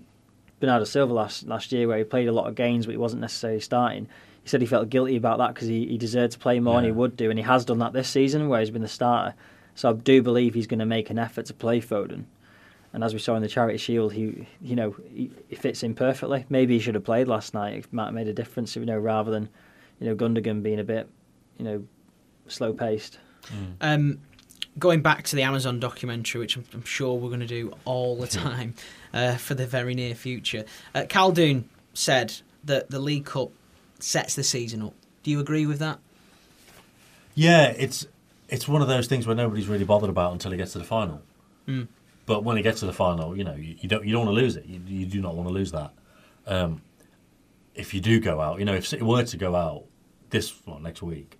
Bernardo Silva last last year, where he played a lot of games, but he wasn't necessarily starting. He said he felt guilty about that because he, he deserved to play more, and he would do, and he has done that this season, where he's been the starter. So I do believe he's going to make an effort to play Foden. And as we saw in the Charity Shield, he you know he, he fits in perfectly. Maybe he should have played last night. It might have made a difference, you know, rather than you know Gundogan being a bit you know slow paced. Um, going back to the Amazon documentary, which I'm, I'm sure we're going to do all the time uh, for the very near future, uh, Khaldoon said that the League Cup sets the season up. Do you agree with that? Yeah, it's it's one of those things where nobody's really bothered about until it gets to the final. Mm. But when it gets to the final, you know, you, you don't you don't want to lose it. You, you do not want to lose that. Um, if you do go out, you know, if City were to go out this well, next week,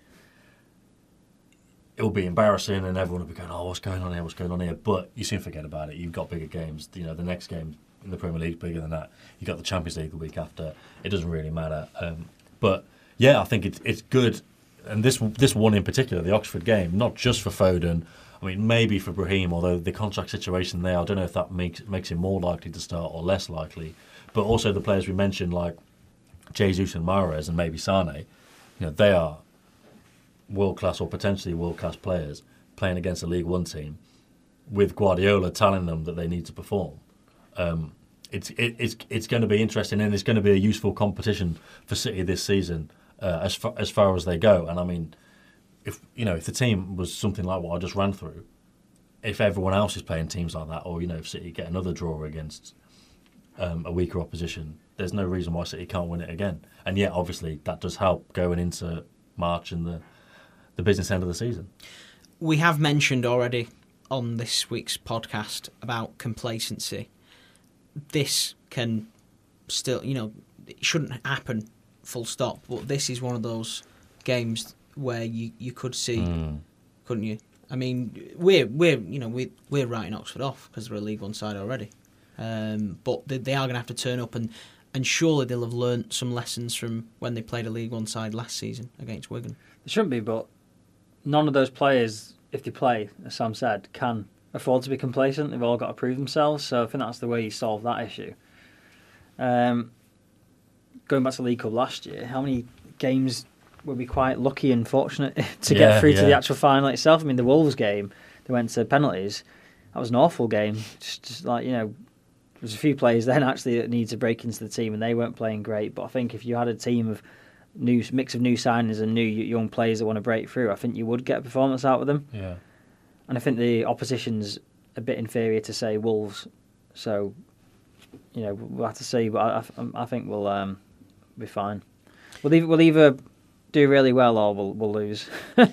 it will be embarrassing, and everyone will be going, "Oh, what's going on here? What's going on here?" But you soon forget about it. You've got bigger games. You know, the next game in the Premier League bigger than that. You got the Champions League the week after. It doesn't really matter. Um, but yeah, I think it's it's good, and this this one in particular, the Oxford game, not just for Foden. I mean, maybe for Brahim, although the contract situation there, I don't know if that makes makes him more likely to start or less likely. But also the players we mentioned, like Jesus and Mahrez and maybe Sané, you know, they are world class or potentially world class players playing against a League One team with Guardiola telling them that they need to perform. Um, it's it, it's it's going to be interesting and it's going to be a useful competition for City this season uh, as far as far as they go. And I mean, if you know if the team was something like what I just ran through, if everyone else is playing teams like that, or you know if City get another draw against um, a weaker opposition, there's no reason why City can't win it again. And yet, obviously, that does help going into March and the the business end of the season. We have mentioned already on this week's podcast about complacency. This can still, you know, it shouldn't happen full stop, but this is one of those games where you, you could see, Mm. couldn't you? I mean, we're we're you know we we're writing Oxford off because they're a League One side already, um, but they, they are going to have to turn up and and surely they'll have learnt some lessons from when they played a League One side last season against Wigan. It shouldn't be, but none of those players, if they play, as Sam said, can afford to be complacent. They've all got to prove themselves. So I think that's the way you solve that issue. Um, going back to League Cup last year, how many games were be quite lucky and fortunate to Yeah, get through to the actual final itself? I mean, the Wolves game, they went to penalties. That was an awful game. Just, just like you know, there's a few players then actually that need to break into the team, and they weren't playing great. But I think if you had a team of new mix of new signings and new young players that want to break through, I think you would get a performance out of them. Yeah. And I think the opposition's a bit inferior to say Wolves, so you know we'll have to see. But I, I, I think we'll um, be fine. We'll either, we'll either do really well or we'll, we'll lose.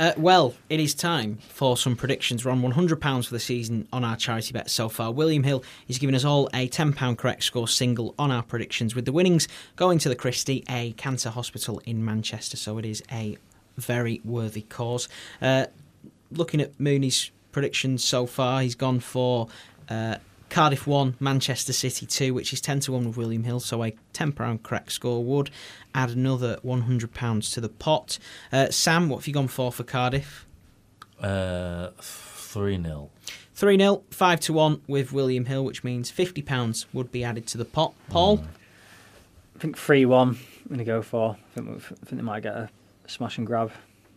Uh, well, it is time for some predictions. We're on £100 for the season on our charity bet so far. William Hill is giving us all a £10 correct score single on our predictions, with the winnings going to the Christie, a cancer hospital in Manchester. So it is a very worthy cause. Uh, looking at Mooney's predictions so far, he's gone for uh, Cardiff 1, Manchester City 2, which is 10 to 1 with William Hill, so a £10 correct score would add another £100 to the pot. Uh, Sam, what have you gone for for Cardiff? Uh, three 0 3 0, 5 to 1 with William Hill, which means £50 would be added to the pot. Paul? I think three one. I'm gonna go for. I think, I think they might get a smash and grab,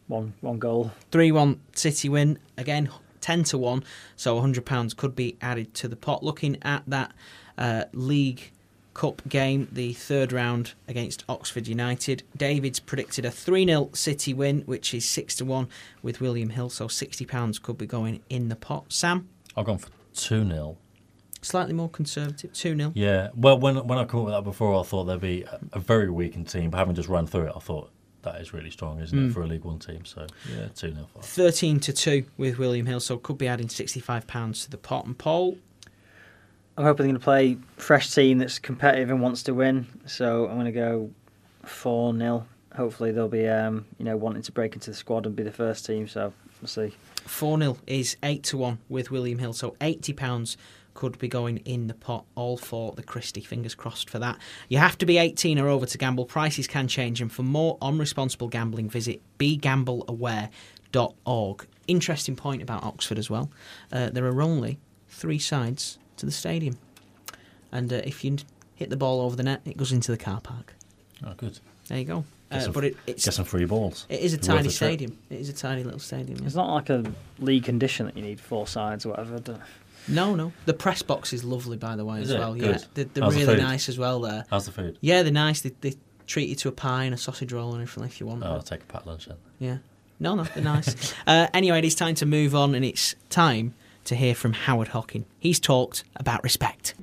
one one goal. 3 1 City win. Again, 10 to 1. So £100 could be added to the pot. Looking at that uh, League Cup game, the third round against Oxford United, David's predicted a 3 0 City win, which is 6 to 1 with William Hill. So £60 could be going in the pot. Sam? I've gone for two 0 Slightly more conservative, 2 0. Yeah. Well, when when I come up with that before, I thought there'd be a, a very weakened team. But having just run through it, I thought that is really strong, isn't Mm. it, for a League One team? So yeah, two 0 for. 13 to 2 with William Hill, so could be adding £65 to the pot. And Paul? I'm hoping they're going to play fresh team that's competitive and wants to win. So I'm going to go four 0 Hopefully they'll be um, you know wanting to break into the squad and be the first team. So we'll see. 4 0 is 8 to 1 with William Hill, so £80 could be going in the pot, all for the Christie. Fingers crossed for that. You have to be 18 or over to gamble. Prices can change, and for more on responsible gambling, visit begambleaware.org. Interesting point about Oxford as well. Uh, there are only three sides to the stadium, and uh, if you hit the ball over the net, it goes into the car park. Oh, good. There you go. Get Uh, some- but it, it's Get some free balls. it is a tiny stadium. It is a tiny little stadium. yeah. It's not like a league condition that you need four sides or whatever. No, no. The press box is lovely, by the way, Is as it? well. Good. Yeah, they're, they're How's the really nice as well there. How's the food? Yeah, they're nice. They, they treat you to a pie and a sausage roll and everything if you want. Oh, I'll take a pat lunch then. Yeah. No, no, they're nice. uh, anyway, it is time to move on, and it's time to hear from Howard Hockin. He's talked about respect.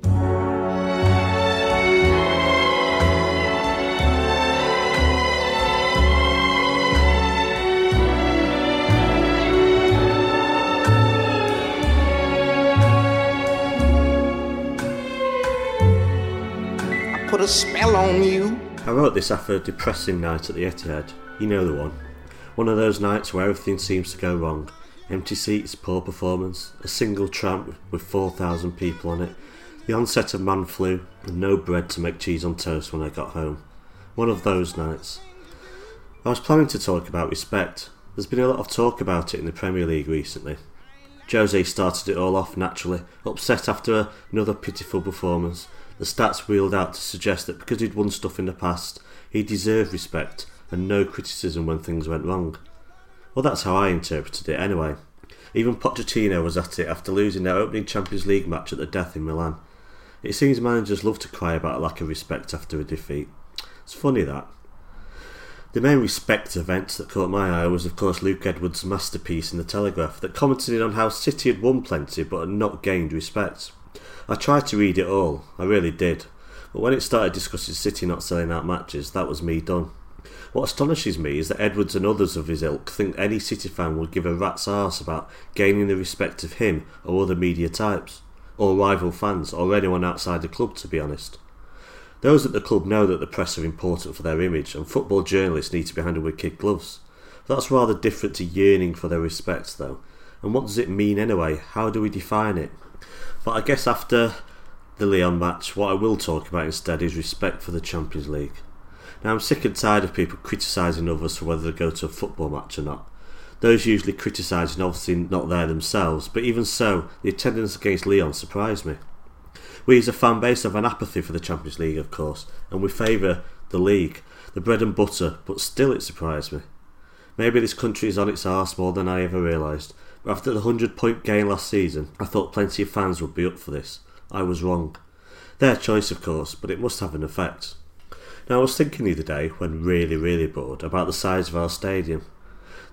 Put a spell on you. I wrote this after a depressing night at the Etihad. You know the one. One of those nights where everything seems to go wrong. Empty seats, poor performance, a single tram with 4,000 people on it, the onset of man flu, and no bread to make cheese on toast when I got home. One of those nights. I was planning to talk about respect. There's been a lot of talk about it in the Premier League recently. Jose started it all off naturally, upset after another pitiful performance. The stats wheeled out to suggest that because he'd won stuff in the past, he deserved respect and no criticism when things went wrong. Well, that's how I interpreted it anyway. Even Pochettino was at it after losing their opening Champions League match at the death in Milan. It seems managers love to cry about a lack of respect after a defeat. It's funny that. The main respect event that caught my eye was, of course, Luke Edwards' masterpiece in The Telegraph that commented on how City had won plenty but had not gained respect. I tried to read it all, I really did, but when it started discussing City not selling out matches, that was me done. What astonishes me is that Edwards and others of his ilk think any City fan would give a rat's arse about gaining the respect of him or other media types, or rival fans, or anyone outside the club, to be honest. Those at the club know that the press are important for their image, and football journalists need to be handled with kid gloves. That's rather different to yearning for their respect, though. And what does it mean anyway? How do we define it? But I guess after the Lyon match, what I will talk about instead is respect for the Champions League. Now, I'm sick and tired of people criticising others for whether they go to a football match or not. Those usually criticising obviously not there themselves, but even so, the attendance against Lyon surprised me. We as a fan base have an apathy for the Champions League, of course, and we favour the league, the bread and butter, but still it surprised me. Maybe this country is on its arse more than I ever realised, after the 100 point gain last season, I thought plenty of fans would be up for this. I was wrong. Their choice, of course, but it must have an effect. Now, I was thinking the other day, when really, really bored, about the size of our stadium.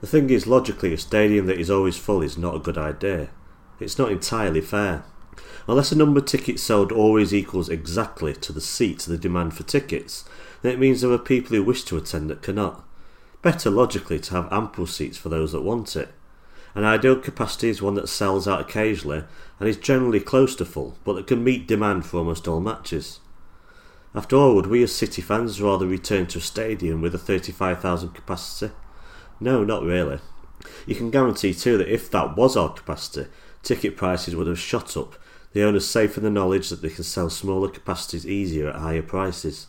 The thing is, logically, a stadium that is always full is not a good idea. It's not entirely fair. Unless the number of tickets sold always equals exactly to the seats the demand for tickets, then it means there are people who wish to attend that cannot. Better logically to have ample seats for those that want it. An ideal capacity is one that sells out occasionally and is generally close to full, but that can meet demand for almost all matches. After all, would we as City fans rather return to a stadium with a 35,000 capacity? No, not really. You can guarantee too that if that was our capacity, ticket prices would have shot up, the owners safe in the knowledge that they can sell smaller capacities easier at higher prices.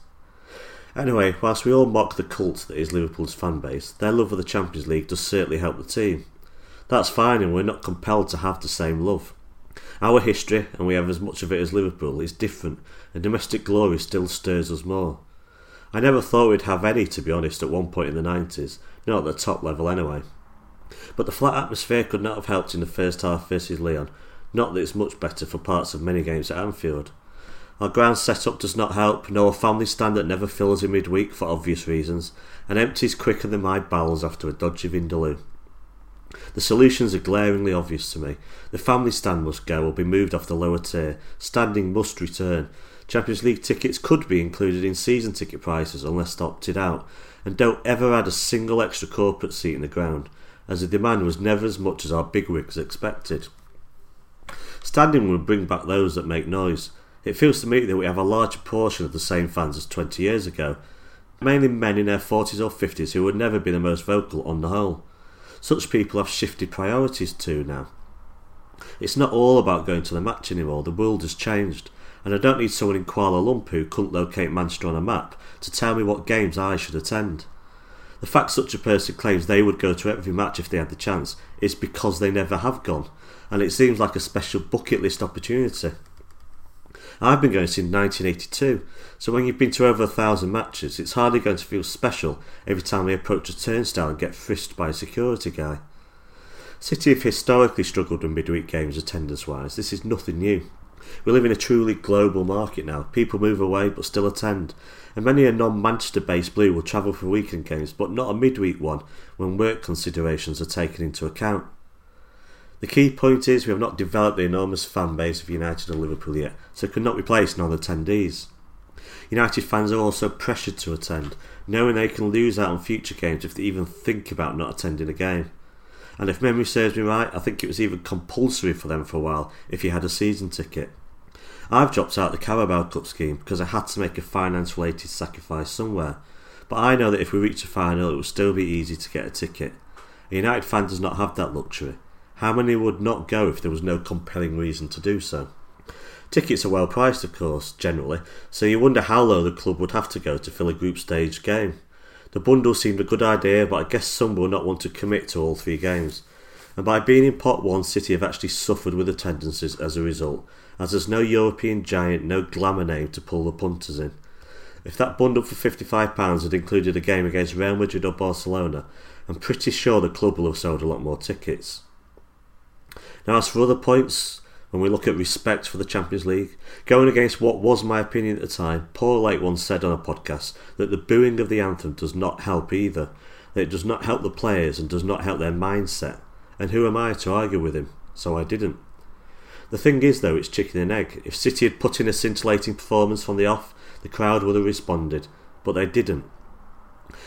Anyway, whilst we all mock the cult that is Liverpool's fan base, their love of the Champions League does certainly help the team. That's fine, and we're not compelled to have the same love. Our history, and we have as much of it as Liverpool, is different, and domestic glory still stirs us more. I never thought we'd have any, to be honest, at one point in the 90s, not at the top level anyway. But the flat atmosphere could not have helped in the first half versus Lyon, not that it's much better for parts of many games at Anfield. Our ground setup does not help, nor a family stand that never fills in midweek for obvious reasons, and empties quicker than my bowels after a dodgy Vindaloo. The solutions are glaringly obvious to me. The family stand must go or be moved off the lower tier. Standing must return. Champions League tickets could be included in season ticket prices unless opted out. And don't ever add a single extra corporate seat in the ground, as the demand was never as much as our bigwigs expected. Standing will bring back those that make noise. It feels to me that we have a larger portion of the same fans as 20 years ago, mainly men in their 40s or 50s who would never be the most vocal on the whole. Such people have shifted priorities too now. It's not all about going to the match anymore, the world has changed, and I don't need someone in Kuala Lumpur who couldn't locate Manchester on a map to tell me what games I should attend. The fact such a person claims they would go to every match if they had the chance is because they never have gone, and it seems like a special bucket list opportunity. I've been going since 1982, so when you've been to over a thousand matches, it's hardly going to feel special every time we approach a turnstile and get frisked by a security guy. City have historically struggled with midweek games attendance wise, this is nothing new. We live in a truly global market now. People move away but still attend. And many a non Manchester based Blue will travel for weekend games, but not a midweek one when work considerations are taken into account. The key point is we have not developed the enormous fan base of United and Liverpool yet, so could replace non-attendees. United fans are also pressured to attend, knowing they can lose out on future games if they even think about not attending a game. And if memory serves me right, I think it was even compulsory for them for a while if you had a season ticket. I've dropped out the Carabao Cup scheme because I had to make a finance related sacrifice somewhere, but I know that if we reach a final it will still be easy to get a ticket. A United fan does not have that luxury. How many would not go if there was no compelling reason to do so? Tickets are well priced, of course, generally, so you wonder how low the club would have to go to fill a group stage game. The bundle seemed a good idea, but I guess some will not want to commit to all three games. And by being in pot one, City have actually suffered with attendances as a result, as there's no European giant, no glamour name to pull the punters in. If that bundle for £55 had included a game against Real Madrid or Barcelona, I'm pretty sure the club will have sold a lot more tickets. Now, as for other points, when we look at respect for the Champions League, going against what was my opinion at the time, Paul Lake once said on a podcast that the booing of the anthem does not help either, that it does not help the players and does not help their mindset. And who am I to argue with him? So I didn't. The thing is, though, it's chicken and egg. If City had put in a scintillating performance from the off, the crowd would have responded, but they didn't.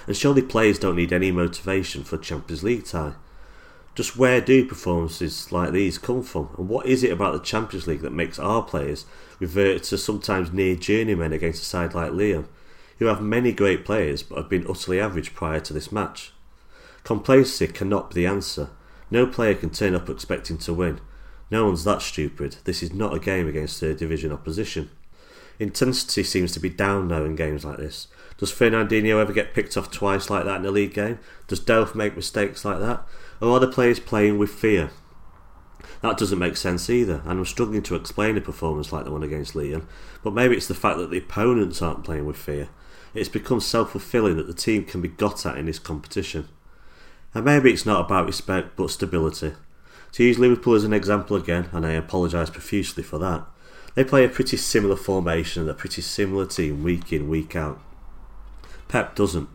And surely players don't need any motivation for a Champions League tie. Just where do performances like these come from? And what is it about the Champions League that makes our players revert to sometimes near journeymen against a side like Lyon, who have many great players but have been utterly average prior to this match? Complacency cannot be the answer. No player can turn up expecting to win. No one's that stupid. This is not a game against third division opposition. Intensity seems to be down now in games like this. Does Fernandinho ever get picked off twice like that in a league game? Does Delph make mistakes like that? Or are the players playing with fear? That doesn't make sense either, and I'm struggling to explain a performance like the one against Lyon. But maybe it's the fact that the opponents aren't playing with fear. It's become self fulfilling that the team can be got at in this competition. And maybe it's not about respect but stability. To use Liverpool as an example again, and I apologise profusely for that, they play a pretty similar formation and a pretty similar team week in, week out. Pep doesn't.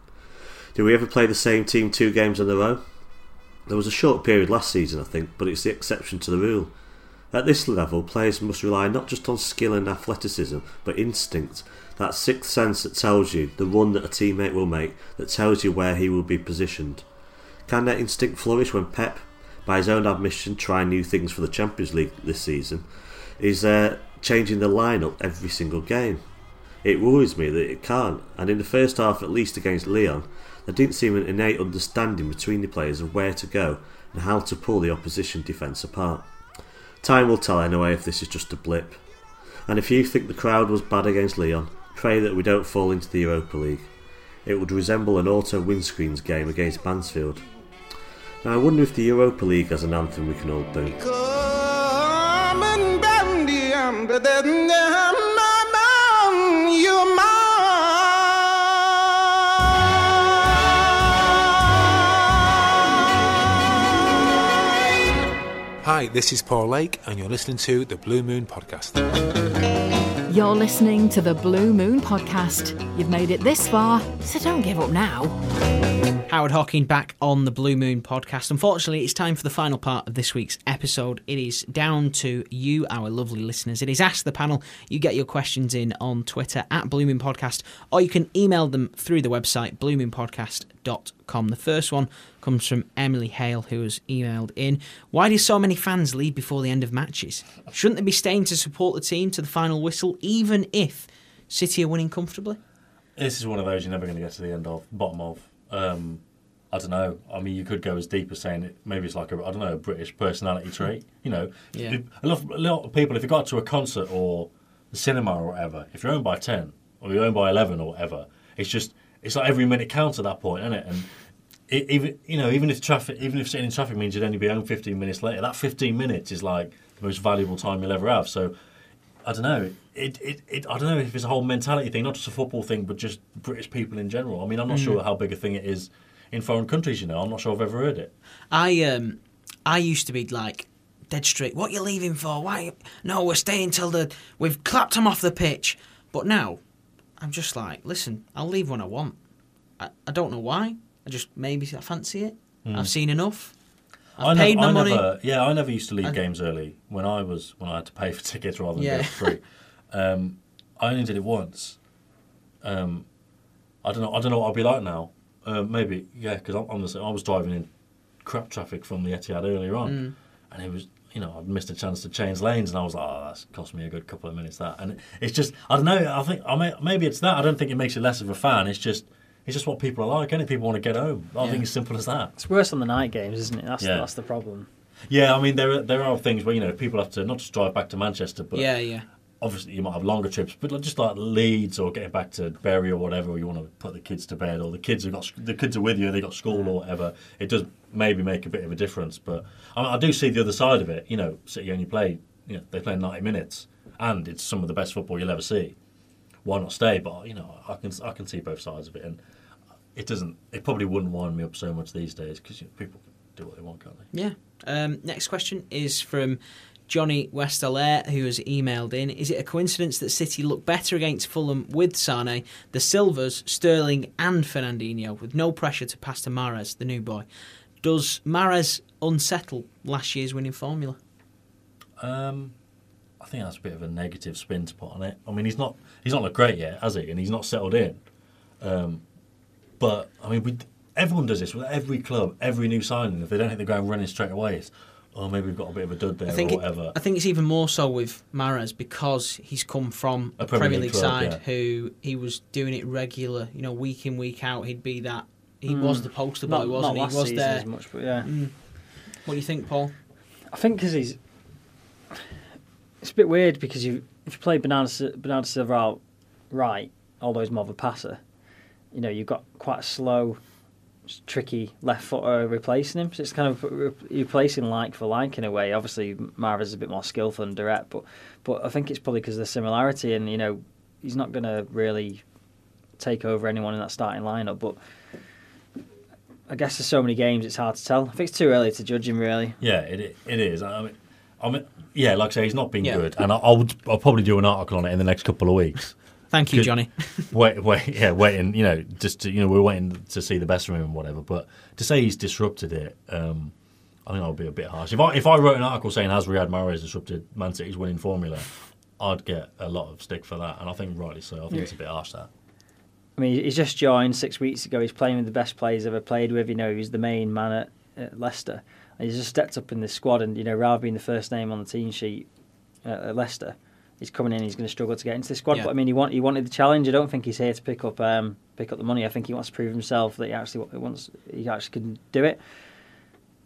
Do we ever play the same team two games in a row? There was a short period last season, I think, but it's the exception to the rule. At this level, players must rely not just on skill and athleticism, but instinct. That sixth sense that tells you the run that a teammate will make, that tells you where he will be positioned. Can that instinct flourish when Pep, by his own admission, trying new things for the Champions League this season, is uh, changing the lineup every single game? It worries me that it can't, and in the first half, at least against Lyon, there didn't seem an innate understanding between the players of where to go and how to pull the opposition defence apart. Time will tell anyway if this is just a blip. And if you think the crowd was bad against Lyon, pray that we don't fall into the Europa League. It would resemble an auto windscreens game against Mansfield. Now, I wonder if the Europa League has an anthem we can all do. Hi, this is Paul Lake, and you're listening to the Blue Moon Podcast. You're listening to the Blue Moon Podcast. You've made it this far, so don't give up now. Howard Hockin back on the Blue Moon podcast. Unfortunately, it's time for the final part of this week's episode. It is down to you, our lovely listeners. It is Ask the Panel. You get your questions in on Twitter at Blue Moon Podcast, or you can email them through the website bluemoonpodcast.com. The first one comes from Emily Hale, who has emailed in Why do so many fans leave before the end of matches? Shouldn't they be staying to support the team to the final whistle, even if City are winning comfortably? This is one of those you're never going to get to the end of, bottom of. Um, I don't know. I mean, you could go as deep as saying it. Maybe it's like a I don't know a British personality trait. You know, Yeah. A, lot of, a lot of people, if you got to a concert or the cinema or whatever, if you're owned by ten or you're owned by eleven or whatever, it's just it's like every minute counts at that point, isn't it? And it, even you know, even if traffic, even if sitting in traffic means you'd only be home 15 minutes later, that 15 minutes is like the most valuable time you'll ever have. So I don't know. It, it, it, I don't know if it's a whole mentality thing, not just a football thing, but just British people in general. I mean, I'm not Mm. sure how big a thing it is in foreign countries. You know, I'm not sure I've ever heard it. I um I used to be like dead straight. What are you leaving for? Why? No, we're staying till the we've clapped them off the pitch. But now I'm just like, listen, I'll leave when I want. I, I don't know why. I just maybe I fancy it. Hmm. I've seen enough. I've I paid never, my I money. Never, yeah, I never used to leave I- games early when I was when I had to pay for tickets rather than Yeah. go free. Um, I only did it once. Um, I don't know. I don't know what I'll be like now. Uh, maybe yeah, because I'm, I'm the same. I was driving in crap traffic from the Etihad earlier on, Mm. and it was you know I'd missed a chance to change lanes, and I was like, oh, that's cost me a good couple of minutes. That and it's just I don't know. I think I may, maybe it's that. I don't think it makes you less of a fan. It's just it's just what people are like. Any people want to get home. I Yeah. think it's simple as that. It's worse on the night games, isn't it? That's Yeah. that's the problem. Yeah, I mean there are, there are things where you know people have to not just drive back to Manchester, but Yeah, yeah. Obviously, you might have longer trips, but just like Leeds or getting back to Bury or whatever, or you want to put the kids to bed, or the kids have got the kids are with you, they got school or whatever. It does maybe make a bit of a difference, but I, I do see the other side of it. You know, City only play, you know, they play ninety minutes, and it's some of the best football you'll ever see. Why not stay? But you know, I can I can see both sides of it, and it doesn't. It probably wouldn't wind me up so much these days because you know, people do what they want, can't they? Yeah. Um, next question is from Johnny Westerlaire, who has emailed in. Is it a coincidence that City look better against Fulham with Sané, the Silvas, Sterling, and Fernandinho, with no pressure to pass to Mahrez, the new boy? Does Mahrez unsettle last year's winning formula? Um, I think that's a bit of a negative spin to put on it. I mean, he's not he's not looked great yet, has he? And he's not settled in. Um, but I mean, we everyone does this with every club, every new signing. If they don't hit the ground running straight away, it's oh maybe we've got a bit of a dud there I think or it- whatever. I think it's even more so with Mahrez because he's come from A a Premier Premier League League club, side yeah. who he was doing it regular, you know, week in week out. He'd be that. He Mm. was the poster boy, Not- wasn't not he? last He was there. as much, but yeah. Mm. What do you think, Paul? I think because he's. It's a bit weird because you if you play Bernardo, Si- Bernardo Silva out right, although he's more of a passer, you know you've got quite a slow, s- tricky left footer replacing him. So it's kind of re- replacing like for like in a way. Obviously, Mahrez a bit more skillful and direct, but but I think it's probably because of the similarity and you know he's not going to really take over anyone in that starting lineup, but. I guess there's so many games, it's hard to tell. I think it's too early to judge him, really. Yeah, it it is. I mean, I mean, yeah, like I say, he's not been Yeah. good, and I, I'll I'll probably do an article on it in the next couple of weeks. Thank you, Good- Johnny. wait, wait, yeah, waiting. You know, just to, you know, we're waiting to see the best from him and whatever. But to say he's disrupted it, um, I think I'll be a bit harsh. If I if I wrote an article saying has Riyad Mahrez disrupted Man City's winning formula, I'd get a lot of stick for that, and I think rightly so. I think Yeah. it's a bit harsh that. I mean, he's just joined six weeks ago. He's playing with the best players ever played with. You know, he's the main man at, at Leicester. And he's just stepped up in the squad, and you know, rather being the first name on the team sheet at, at Leicester, he's coming in. He's going to struggle to get into the squad. Yeah. But I mean, he want he wanted the challenge. I don't think he's here to pick up um, pick up the money. I think he wants to prove himself that he actually wants he actually can do it.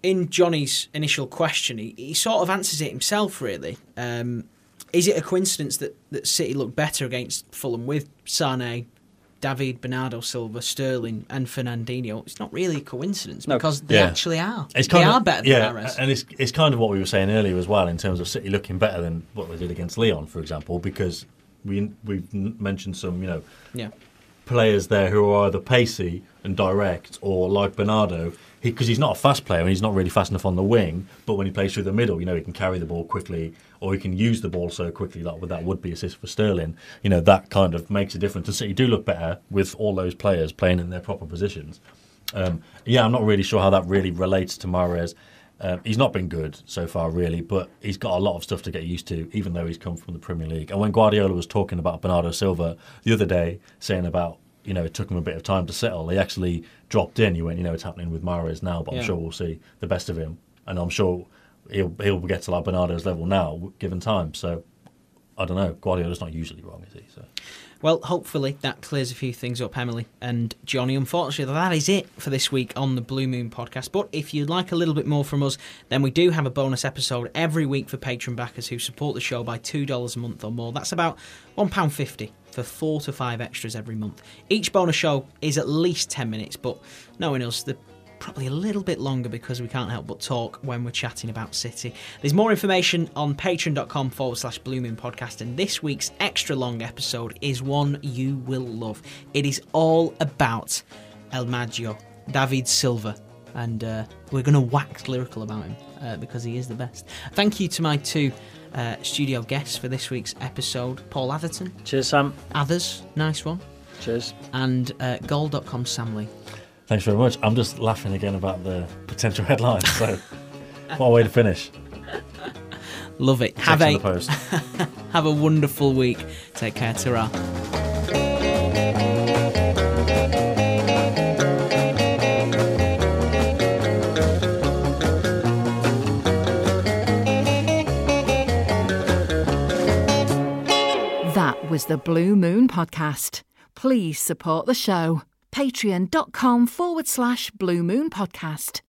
in Johnny's initial question, he, he sort of answers it himself, really. Um, is it a coincidence that, that City looked better against Fulham with Sané, David, Bernardo Silva, Sterling, and Fernandinho, it's not really a coincidence No. because they Yeah. actually are. It's they kind are of, better yeah, than Mahrez. and it's it's kind of what we were saying earlier as well in terms of City looking better than what they did against Lyon, for example, because we we've mentioned some you know Yeah. Players there who are either pacey and direct or like Bernardo. Because he's not a fast player and he's not really fast enough on the wing, but when he plays through the middle, you know, he can carry the ball quickly or he can use the ball so quickly like that would be assist for Sterling. You know, that kind of makes a difference. And City do look better with all those players playing in their proper positions. Um, yeah, I'm not really sure how that really relates to Mahrez. Um, he's not been good so far, really, but he's got a lot of stuff to get used to, even though he's come from the Premier League. And when Guardiola was talking about Bernardo Silva the other day, saying about you know it took him a bit of time to settle, he actually dropped in. He went, you know, it's happening with Mahrez now, but Yeah. I'm sure we'll see the best of him, and I'm sure he'll he'll get to like Bernardo's level now, given time. So I don't know. Guardiola's not usually wrong, is he? So. Well, hopefully that clears a few things up, Emily and Johnny. Unfortunately, that is it for this week on the Blue Moon podcast. But if you'd like a little bit more from us, then we do have a bonus episode every week for Patreon backers who support the show by $2 a month or more. That's about £1.50 for four to five extras every month. Each bonus show is at least 10 minutes, but knowing us, the probably a little bit longer because we can't help but talk when we're chatting about City. There's more information on patreon.com forward slash Moon podcast, and this week's extra long episode is one you will love. It is all about El Mago, David Silva, and uh, we're going to wax lyrical about him uh, because he is the best. Thank you to my two. Uh, studio guests for this week's episode Paul Atherton. Cheers, Sam. Others, nice one. Cheers. And uh, goal.com Sam Lee. Thanks very much. I'm just laughing again about the potential headlines. So, what a way to finish. Love it. Have a the post. have a wonderful week. Take care, ta That was the Blue Moon Podcast. Please support the show. Patreon.com forward slash Blue Moon Podcast.